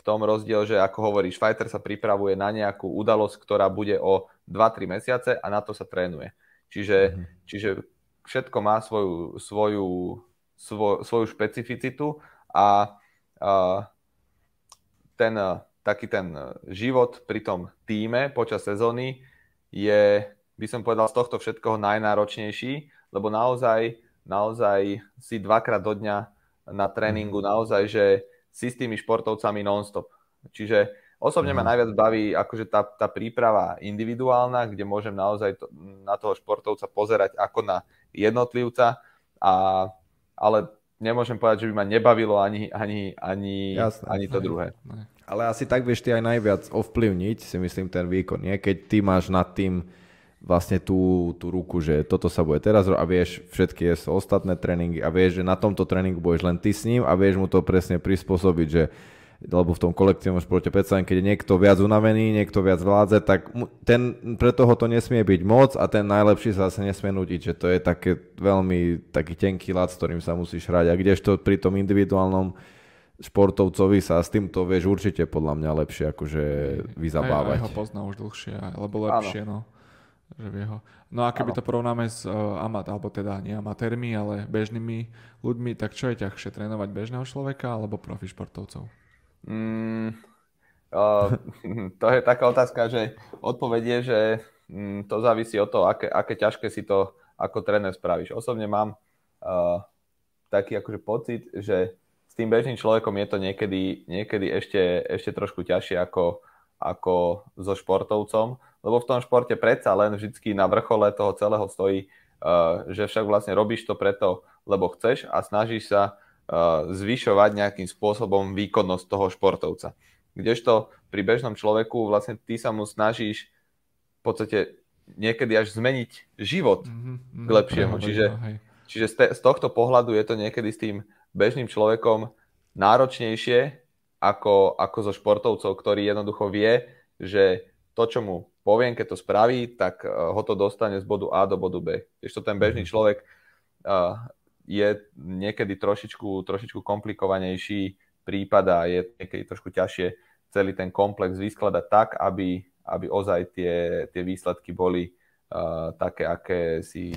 tom rozdiel, že ako hovoríš, fighter sa pripravuje na nejakú udalosť, ktorá bude o 2-3 mesiace a na to sa trénuje. Čiže, mm-hmm. čiže všetko má svoju, svoju, svoj, svoju špecificitu a, a ten taký ten život pri tom týme počas sezóny je, by som povedal, z tohto všetkoho najnáročnejší, lebo naozaj, naozaj si dvakrát do dňa na tréningu, mhm. naozaj, že si s tými športovcami non-stop. Čiže Osobne ma mhm. najviac baví akože tá, tá príprava individuálna, kde môžem naozaj to, na toho športovca pozerať ako na jednotlivca, a, ale nemôžem povedať, že by ma nebavilo ani, ani, ani, Jasné, ani to druhé. Ale asi tak vieš ty aj najviac ovplyvniť, si myslím, ten výkon. Nie? Keď ty máš nad tým vlastne tú, tú ruku, že toto sa bude teraz a vieš všetky sú ostatné tréningy a vieš, že na tomto tréningu budeš len ty s ním a vieš mu to presne prispôsobiť, že lebo v tom kolektívnom športe predsa keď je niekto viac unavený, niekto viac vládze, tak ten, pre toho to nesmie byť moc a ten najlepší sa zase nesmie nutiť, že to je také veľmi taký tenký lad, s ktorým sa musíš hrať. A kdežto pri tom individuálnom športovcovi sa s týmto vieš určite podľa mňa lepšie akože vyzabávať. Aj, aj ho pozná už dlhšie, alebo lepšie, no. Že vie ho. No a keby ano. to porovnáme s uh, amat, alebo teda nie amatérmi, ale bežnými ľuďmi, tak čo je ťažšie, trénovať bežného človeka alebo profi športovcov? Mm, uh, to je taká otázka, že odpovedie, že mm, to závisí od toho, aké, aké ťažké si to ako tréner spravíš. Osobne mám uh, taký akože pocit, že s tým bežným človekom je to niekedy, niekedy ešte, ešte trošku ťažšie ako, ako so športovcom, lebo v tom športe predsa len vždy na vrchole toho celého stojí, uh, že však vlastne robíš to preto, lebo chceš a snažíš sa zvyšovať nejakým spôsobom výkonnosť toho športovca. Kdežto pri bežnom človeku vlastne ty sa mu snažíš v podstate niekedy až zmeniť život mm-hmm, k lepšiemu. Čiže, čiže z, te, z tohto pohľadu je to niekedy s tým bežným človekom náročnejšie ako, ako so športovcov, ktorý jednoducho vie, že to, čo mu poviem, keď to spraví, tak ho to dostane z bodu A do bodu B. Ešte ten bežný mhm. človek je niekedy trošičku, trošičku komplikovanejší prípad a je niekedy trošku ťažšie celý ten komplex vyskladať tak, aby, aby ozaj tie, tie výsledky boli uh, také, aké si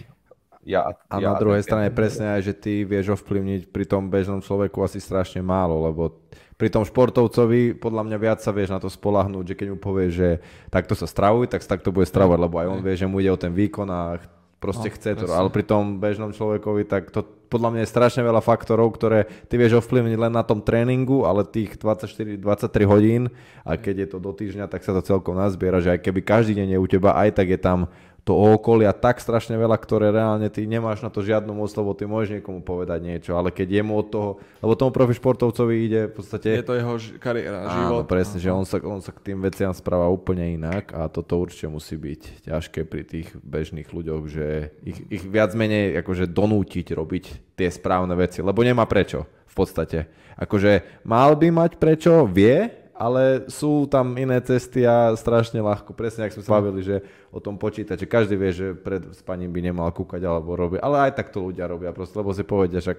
ja... A ja, na druhej strane presne aj, že ty vieš ovplyvniť pri tom bežnom človeku asi strašne málo, lebo pri tom športovcovi podľa mňa viac sa vieš na to spolahnúť, že keď mu povieš, že takto sa stravuj, tak takto bude stravovať, lebo aj on vie, že mu ide o ten výkon a proste no, chce to. Ale pri tom bežnom človekovi, tak to podľa mňa je strašne veľa faktorov, ktoré ty vieš ovplyvniť len na tom tréningu, ale tých 24-23 hodín a keď je to do týždňa, tak sa to celkom nazbiera, že aj keby každý deň je u teba, aj tak je tam to okolia tak strašne veľa, ktoré reálne ty nemáš na to žiadnu moc, lebo ty môžeš niekomu povedať niečo, ale keď jemu od toho, lebo tomu profi športovcovi ide v podstate... Je to jeho ž- kariéra, život. Áno, presne, že on sa, on sa k tým veciam správa úplne inak a toto určite musí byť ťažké pri tých bežných ľuďoch, že ich, ich viac menej akože donútiť robiť tie správne veci, lebo nemá prečo v podstate. Akože mal by mať prečo, vie, ale sú tam iné cesty a strašne ľahko. Presne, ak sme sa bavili, že o tom počítače, každý vie, že pred spaním by nemal kúkať alebo robiť, ale aj tak to ľudia robia proste, lebo si povedia, že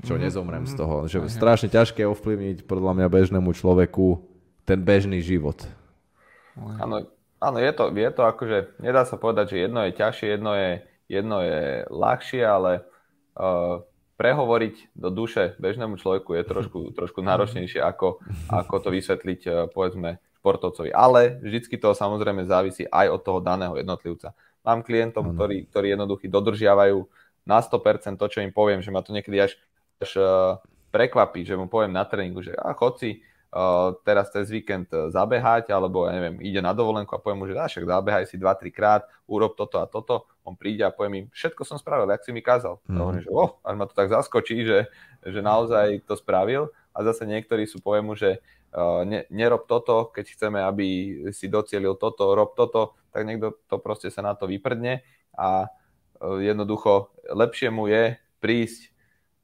čo mm-hmm. nezomrem z toho. Že mm-hmm. strašne ťažké ovplyvniť podľa mňa bežnému človeku ten bežný život. Áno, áno je, to, je to akože, nedá sa povedať, že jedno je ťažšie, jedno je, jedno je ľahšie, ale uh, prehovoriť do duše bežnému človeku je trošku, trošku náročnejšie, ako, ako to vysvetliť, uh, povedzme, športovcovi. Ale vždycky to samozrejme závisí aj od toho daného jednotlivca. Mám klientov, ktorí, ktorí jednoduchý dodržiavajú na 100% to, čo im poviem, že ma to niekedy až, až uh, prekvapí, že mu poviem na tréningu, že a chod si teraz cez víkend zabehať, alebo ja neviem, ide na dovolenku a poviem mu, že však zabehaj si 2-3 krát, urob toto a toto, on príde a povie mi, všetko som spravil, jak si mi kázal. Mm. A hovorím, že oh, až ma to tak zaskočí, že, že naozaj to spravil. A zase niektorí sú poviem mu, že uh, ne, nerob toto, keď chceme, aby si docielil toto, rob toto, tak niekto to proste sa na to vyprdne a uh, jednoducho lepšie mu je prísť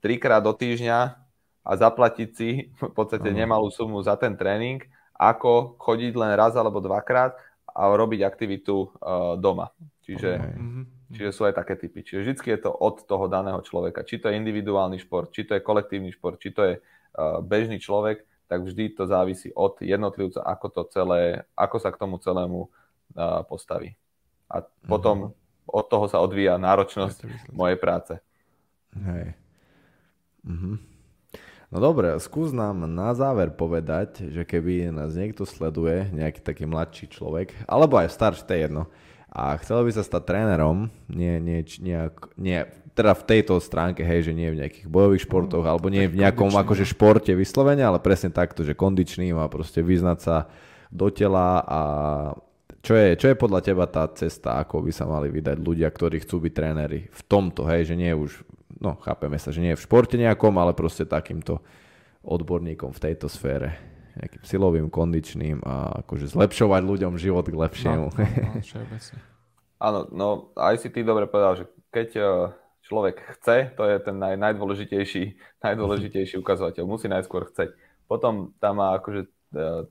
trikrát do týždňa a zaplatiť si v podstate nemalú sumu za ten tréning, ako chodiť len raz alebo dvakrát a robiť aktivitu uh, doma. Čiže, okay. Mhm. čiže sú aj také typy. Čiže vždy je to od toho daného človeka. Či to je individuálny šport, či to je kolektívny šport, či to je uh, bežný človek, tak vždy to závisí od jednotlivca, ako to celé, ako sa k tomu celému uh, postaví. A potom mm-hmm. od toho sa odvíja náročnosť mojej práce. Hej. Mm-hmm. No dobre, skús nám na záver povedať, že keby nás niekto sleduje, nejaký taký mladší človek, alebo aj starší, to je jedno, a chcel by sa stať trénerom, nie, nie, nejak, nie, teda v tejto stránke, hej, že nie v nejakých bojových športoch, mm, alebo nie v nejakom kondičný. akože športe vyslovene, ale presne takto, že kondičný má proste vyznať sa do tela a čo je, čo je podľa teba tá cesta, ako by sa mali vydať ľudia, ktorí chcú byť tréneri v tomto, hej, že nie už, no chápeme sa, že nie v športe nejakom, ale proste takýmto odborníkom v tejto sfére nejakým silovým, kondičným a akože zlepšovať ľuďom život k lepšiemu. No, no, no, Áno, no aj si ty dobre povedal, že keď eh, človek chce, to je ten naj, najdôležitejší, najdôležitejší ukazovateľ. Musí najskôr chceť. Potom tam má akože e,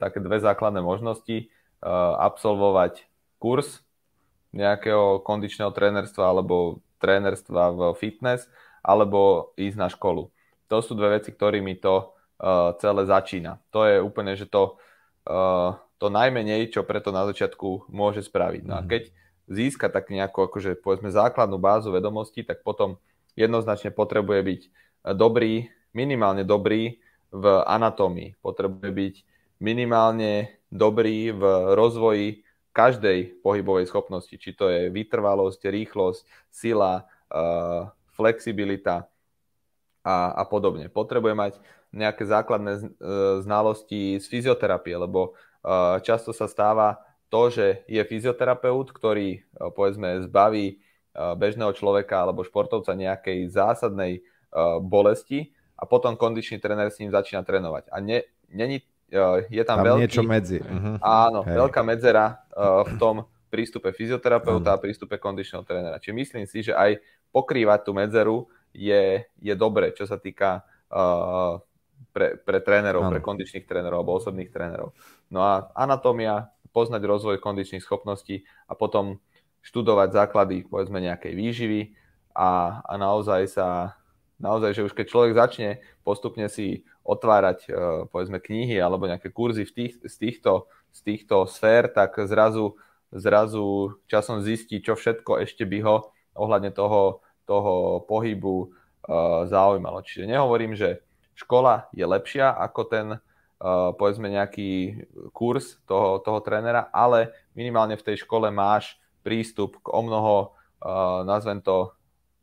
také dve základné možnosti. E, absolvovať kurz nejakého kondičného trénerstva alebo trénerstva v fitness, alebo ísť na školu. To sú dve veci, ktorými to uh, celé začína. To je úplne, že to, uh, to najmenej, čo preto na začiatku môže spraviť. No a mhm. keď získa tak nejakú akože povedzme základnú bázu vedomostí, tak potom jednoznačne potrebuje byť dobrý, minimálne dobrý v anatómii. Potrebuje byť minimálne dobrý v rozvoji každej pohybovej schopnosti, či to je vytrvalosť, rýchlosť, sila, uh, flexibilita a, a podobne. Potrebuje mať nejaké základné uh, znalosti z fyzioterapie, lebo uh, často sa stáva to, že je fyzioterapeut, ktorý povedzme zbaví bežného človeka alebo športovca nejakej zásadnej bolesti a potom kondičný tréner s ním začína trénovať. A ne, není, je tam, tam veľký... niečo medzi. Uh-huh. Áno, Hej. veľká medzera v tom prístupe fyzioterapeuta uh-huh. a prístupe kondičného trénera. Čiže myslím si, že aj pokrývať tú medzeru je, je dobre, čo sa týka uh, pre, pre trénerov, uh-huh. pre kondičných trénerov alebo osobných trénerov. No a anatómia, poznať rozvoj kondičných schopností a potom študovať základy povedzme nejakej výživy a, a naozaj sa naozaj, že už keď človek začne postupne si otvárať uh, povedzme knihy alebo nejaké kurzy v tých, z, týchto, z týchto sfér, tak zrazu, zrazu časom zistí, čo všetko ešte by ho ohľadne toho, toho pohybu uh, zaujímalo. Čiže nehovorím, že škola je lepšia ako ten uh, povedzme nejaký kurz toho, toho trénera, ale minimálne v tej škole máš prístup k o mnoho, uh, nazvem to,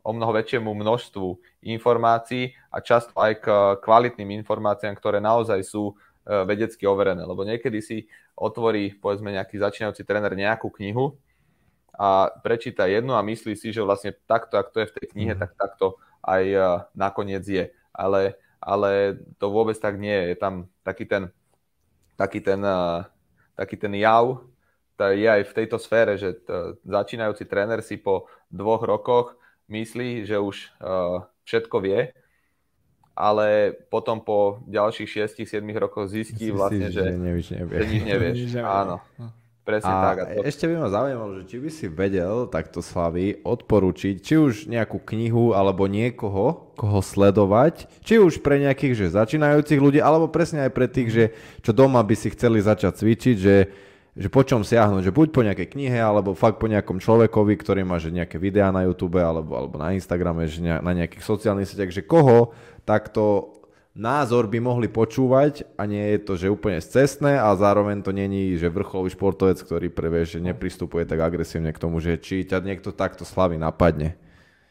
o mnoho väčšiemu množstvu informácií a často aj k kvalitným informáciám, ktoré naozaj sú vedecky overené. Lebo niekedy si otvorí, povedzme, nejaký začínajúci tréner nejakú knihu a prečíta jednu a myslí si, že vlastne takto, ak to je v tej knihe, mm. tak takto aj uh, nakoniec je. Ale ale to vôbec tak nie je. Je tam taký ten, taký ten, uh, taký ten jav, to je aj v tejto sfére, že t- začínajúci tréner si po dvoch rokoch myslí, že už všetko vie, ale potom po ďalších 6-7 rokoch zistí vlastne, že, že, nevíš, nevie. že nič nevieš. Áno. Presne a tak. A to... ešte by ma zaujímalo, že či by si vedel takto Slavy odporučiť, či už nejakú knihu alebo niekoho, koho sledovať, či už pre nejakých že začínajúcich ľudí, alebo presne aj pre tých, že čo doma by si chceli začať cvičiť, že, že po čom siahnuť, že buď po nejakej knihe, alebo fakt po nejakom človekovi, ktorý má že nejaké videá na YouTube alebo, alebo na Instagrame, že na nejakých sociálnych sieťach, že koho takto názor by mohli počúvať a nie je to, že úplne cestné a zároveň to není, že vrcholový športovec, ktorý previe, že nepristupuje tak agresívne k tomu, že či ťa niekto takto slavy napadne.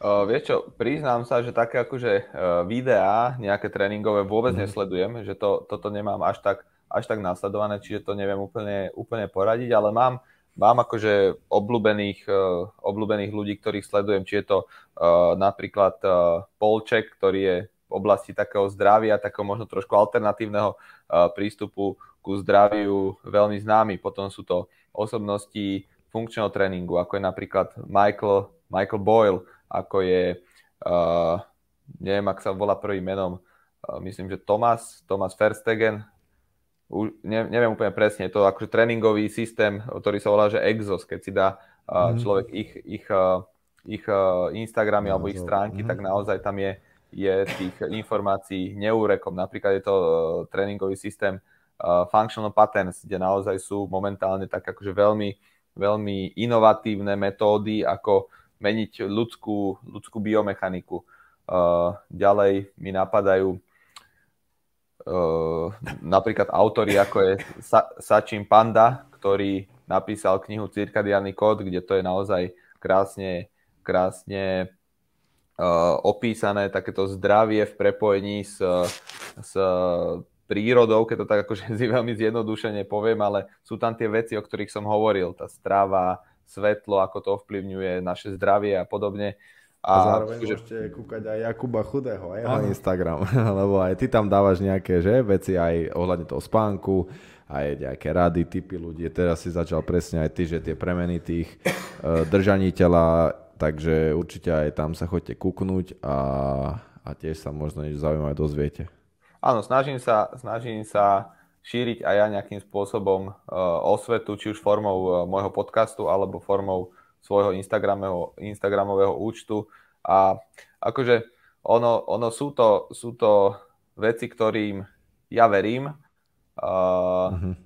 Uh, vieš čo, priznám sa, že také akože uh, videá, nejaké tréningové vôbec mm. nesledujem, že to, toto nemám až tak, až tak nasledované, čiže to neviem úplne, úplne poradiť, ale mám, mám akože obľúbených, uh, obľúbených ľudí, ktorých sledujem, či je to uh, napríklad uh, Polček, ktorý je oblasti takého zdravia, takého možno trošku alternatívneho prístupu ku zdraviu veľmi známy. Potom sú to osobnosti funkčného tréningu, ako je napríklad Michael, Michael Boyle, ako je, uh, neviem, ak sa volá prvým menom, uh, myslím, že Thomas, Thomas Verstegen, U, ne, neviem úplne presne, je to akože tréningový systém, ktorý sa volá, že Exos, keď si dá uh, človek ich, ich, uh, ich uh, Instagramy alebo ich stránky, mm. tak naozaj tam je je tých informácií neúrekom. Napríklad je to uh, tréningový systém uh, Functional Patterns, kde naozaj sú momentálne tak akože veľmi, veľmi inovatívne metódy, ako meniť ľudskú, ľudskú biomechaniku. Uh, ďalej mi napadajú uh, napríklad autory, ako je Sa- Sachin Panda, ktorý napísal knihu Cirkadiálny kód, kde to je naozaj krásne, krásne opísané takéto zdravie v prepojení s, s prírodou, keď to tak akože si veľmi zjednodušene poviem, ale sú tam tie veci, o ktorých som hovoril, tá strava, svetlo, ako to ovplyvňuje naše zdravie a podobne. A, a zároveň že... môžete kúkať aj Jakuba Chudého, aj jeho Instagram, lebo aj ty tam dávaš nejaké že, veci aj ohľadne toho spánku, aj nejaké rady, typy ľudí. Teraz si začal presne aj ty, že tie premeny tých uh, držaní tela takže určite aj tam sa chodte kúknúť a, a tiež sa možno niečo zaujímavé dozviete. Áno, snažím sa, snažím sa šíriť aj ja nejakým spôsobom uh, osvetu, či už formou uh, môjho podcastu alebo formou svojho Instagramového, Instagramového účtu. A akože ono, ono sú, to, sú to veci, ktorým ja verím uh, uh-huh.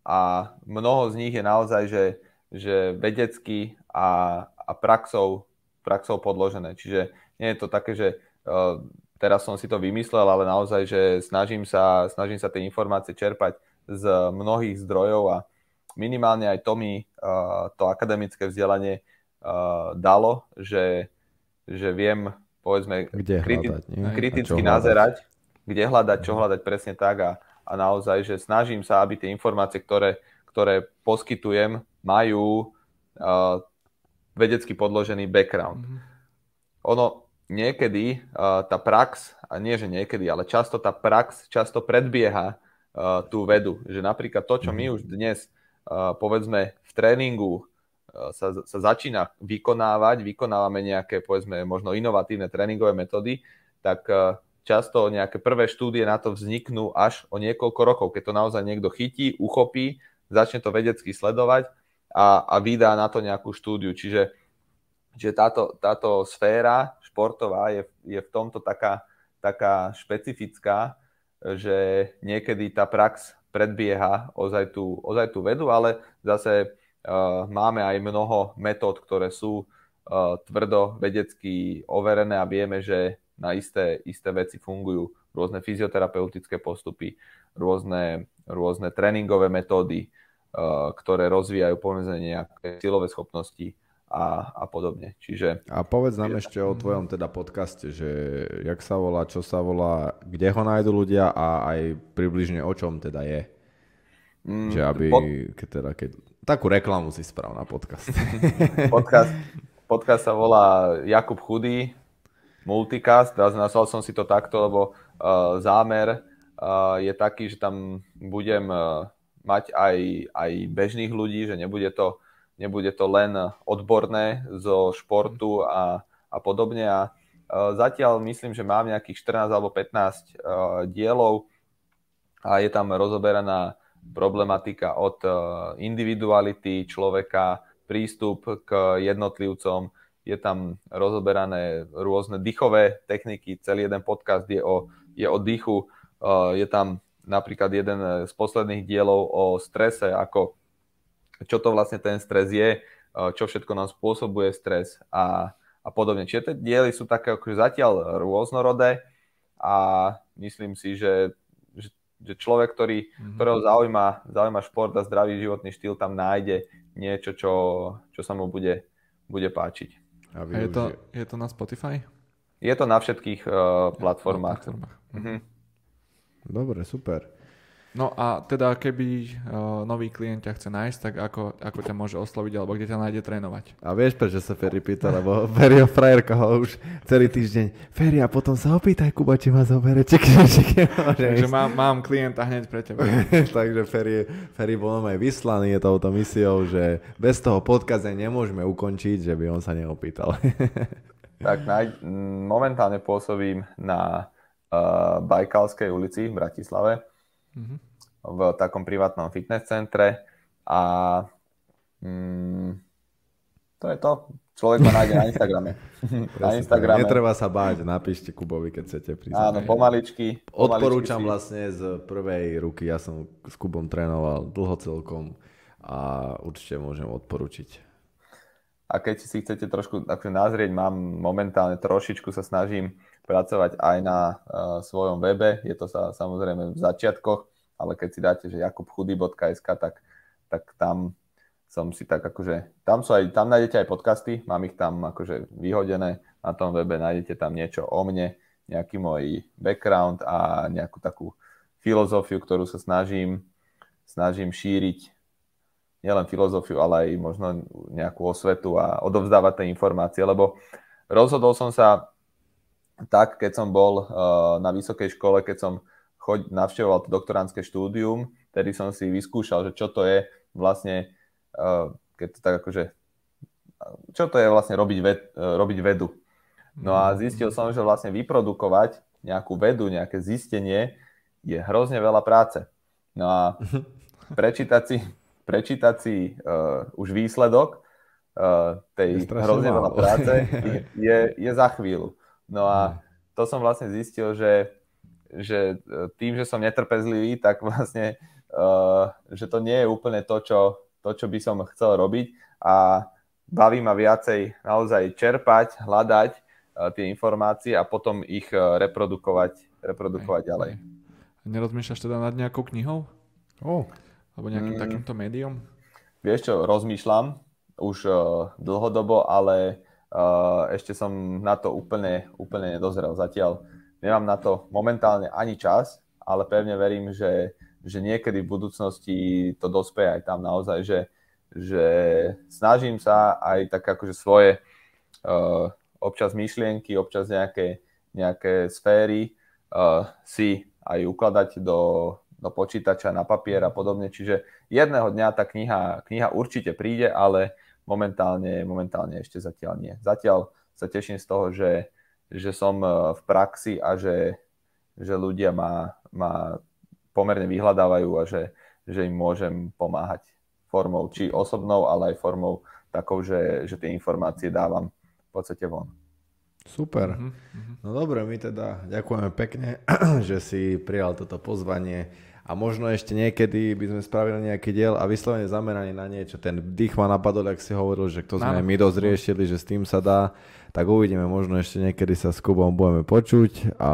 a mnoho z nich je naozaj, že, že vedecky a, a praxou, praxou podložené. Čiže nie je to také, že uh, teraz som si to vymyslel, ale naozaj, že snažím sa, snažím sa tie informácie čerpať z mnohých zdrojov a minimálne aj to mi uh, to akademické vzdelanie uh, dalo, že, že viem, povedzme, kde kriti- hľadať, kriticky nazerať, kde hľadať, čo hľadať presne tak a, a naozaj, že snažím sa, aby tie informácie, ktoré, ktoré poskytujem, majú uh, vedecky podložený background. Mm-hmm. Ono niekedy uh, tá prax, a nie že niekedy, ale často tá prax často predbieha uh, tú vedu. Že napríklad to, čo my mhm. už dnes uh, povedzme v tréningu sa, sa začína vykonávať, vykonávame nejaké povedzme možno inovatívne tréningové metódy, tak často nejaké prvé štúdie na to vzniknú až o niekoľko rokov, keď to naozaj niekto chytí, uchopí, začne to vedecky sledovať a, a vydá na to nejakú štúdiu. Čiže, čiže táto, táto sféra športová je, je v tomto taká, taká špecifická, že niekedy tá prax predbieha ozaj tú, ozaj tú vedu, ale zase uh, máme aj mnoho metód, ktoré sú uh, tvrdo vedecky overené a vieme, že na isté, isté veci fungujú rôzne fyzioterapeutické postupy, rôzne, rôzne tréningové metódy, ktoré rozvíjajú povedzme nejaké silové schopnosti a, a podobne. Čiže... A povedz nám ešte o tvojom teda podcaste, že jak sa volá, čo sa volá, kde ho nájdu ľudia a aj približne o čom teda je. Mm, že aby, pod... keď teda, keď, takú reklamu si sprav na podcast. podcast. Podcast sa volá Jakub Chudý, Multicast, nazval som si to takto, lebo uh, zámer uh, je taký, že tam budem uh, mať aj, aj bežných ľudí, že nebude to, nebude to len odborné zo športu a, a podobne. A zatiaľ myslím, že mám nejakých 14 alebo 15 dielov a je tam rozoberaná problematika od uh, individuality človeka, prístup k jednotlivcom, je tam rozoberané rôzne dýchové techniky, celý jeden podcast je o, je o dýchu, je tam napríklad jeden z posledných dielov o strese, ako čo to vlastne ten stres je, uh, čo všetko nám spôsobuje stres a, a podobne. Čiže tie diely sú také akože zatiaľ rôznorodé a myslím si, že, že, že človek, ktorý, mm-hmm. ktorého zaujíma, zaujíma šport a zdravý životný štýl, tam nájde niečo, čo, čo sa mu bude, bude páčiť. A, je, to, je to na Spotify? Je to na všetkých uh, platformách. platformách. Mm-hmm. Dobre, super. No a teda keby uh, nový klient ťa chce nájsť, tak ako, ako ťa môže osloviť, alebo kde ťa nájde trénovať? A vieš, prečo sa Ferry pýta, lebo Ferryho frajerka ho už celý týždeň. Ferry, a potom sa opýtaj, Kuba, či ma zobere, či, Takže mám, mám klienta hneď pre teba. Takže Ferry, Ferry bol aj vyslaný je touto misiou, že bez toho podkaze nemôžeme ukončiť, že by on sa neopýtal. tak naj, momentálne pôsobím na Bajkalskej ulici v Bratislave mm-hmm. v takom privátnom fitness centre a mm, to je to. Človek ma nájde na Instagrame. na Instagrame. Netreba sa báť, napíšte Kubovi, keď chcete prísť. Áno, pomaličky. pomaličky Odporúčam si... vlastne z prvej ruky, ja som s Kubom trénoval dlho celkom a určite môžem odporučiť. A keď si chcete trošku akože nazrieť, mám momentálne trošičku sa snažím pracovať aj na uh, svojom webe. Je to sa samozrejme v začiatkoch, ale keď si dáte, že jakubchudy.sk, tak, tak tam som si tak akože, tam, sú aj, tam nájdete aj podcasty, mám ich tam akože vyhodené, na tom webe nájdete tam niečo o mne, nejaký môj background a nejakú takú filozofiu, ktorú sa snažím, snažím šíriť nielen filozofiu, ale aj možno nejakú osvetu a odovzdávať tie informácie, lebo rozhodol som sa tak, keď som bol uh, na vysokej škole, keď som choď, navštevoval to doktoránske štúdium, tedy som si vyskúšal, že čo to je vlastne, uh, keď to tak akože, čo to je vlastne robiť, ved, uh, robiť vedu. No a zistil som, že vlastne vyprodukovať nejakú vedu, nejaké zistenie je hrozne veľa práce. No a prečítať si, prečítať si uh, už výsledok uh, tej hrozne veľa práce je, je, je za chvíľu. No a mm. to som vlastne zistil, že, že e, tým, že som netrpezlivý, tak vlastne, uh, že to nie je úplne to čo, to, čo by som chcel robiť a baví ma viacej naozaj čerpať, hľadať uh, tie informácie a potom ich uh, reprodukovať, reprodukovať ďalej. Nerozmýšľaš teda nad nejakou knihou? Oh. Alebo nejakým mm. takýmto médium? Vieš čo, rozmýšľam už uh, dlhodobo, ale Uh, ešte som na to úplne, úplne nedozrel. Zatiaľ nemám na to momentálne ani čas, ale pevne verím, že, že niekedy v budúcnosti to dospeje aj tam naozaj, že, že snažím sa aj tak akože svoje uh, občas myšlienky, občas nejaké, nejaké sféry uh, si aj ukladať do, do počítača, na papier a podobne. Čiže jedného dňa tá kniha, kniha určite príde, ale momentálne, momentálne ešte zatiaľ nie. Zatiaľ sa teším z toho, že, že som e, v praxi a že, že ľudia ma, ma pomerne vyhľadávajú a že, že im môžem pomáhať formou či osobnou, ale aj formou takou, že, že tie informácie dávam v podstate von. Super. Mm-hmm. No dobre, my teda ďakujeme pekne, že si prijal toto pozvanie a možno ešte niekedy by sme spravili nejaký diel a vyslovene zameraný na niečo. Ten dých ma napadol, ak si hovoril, že to sme my dosť riešili, že s tým sa dá, tak uvidíme, možno ešte niekedy sa s Kubom budeme počuť a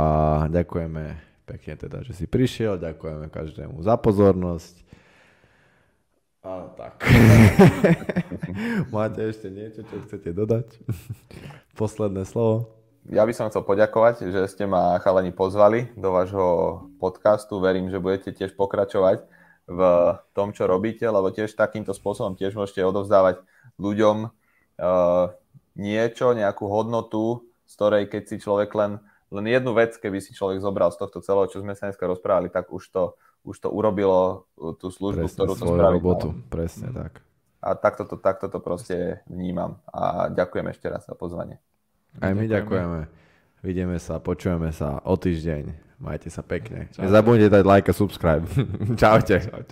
ďakujeme pekne teda, že si prišiel, ďakujeme každému za pozornosť. A tak. Máte ešte niečo, čo chcete dodať? Posledné slovo ja by som chcel poďakovať, že ste ma chalani pozvali do vášho podcastu. Verím, že budete tiež pokračovať v tom, čo robíte, lebo tiež takýmto spôsobom tiež môžete odovzdávať ľuďom uh, niečo, nejakú hodnotu, z ktorej keď si človek len, len jednu vec, keby si človek zobral z tohto celého, čo sme sa dneska rozprávali, tak už to, už to urobilo uh, tú službu, Presne, ktorú to spraví. robotu, presne tak. A takto to, takto to proste vnímam. A ďakujem ešte raz za pozvanie. Aj my ďakujeme. Vidíme sa, počujeme sa o týždeň. Majte sa pekne. Nezabudnite dať like a subscribe. Čaute. Čaute.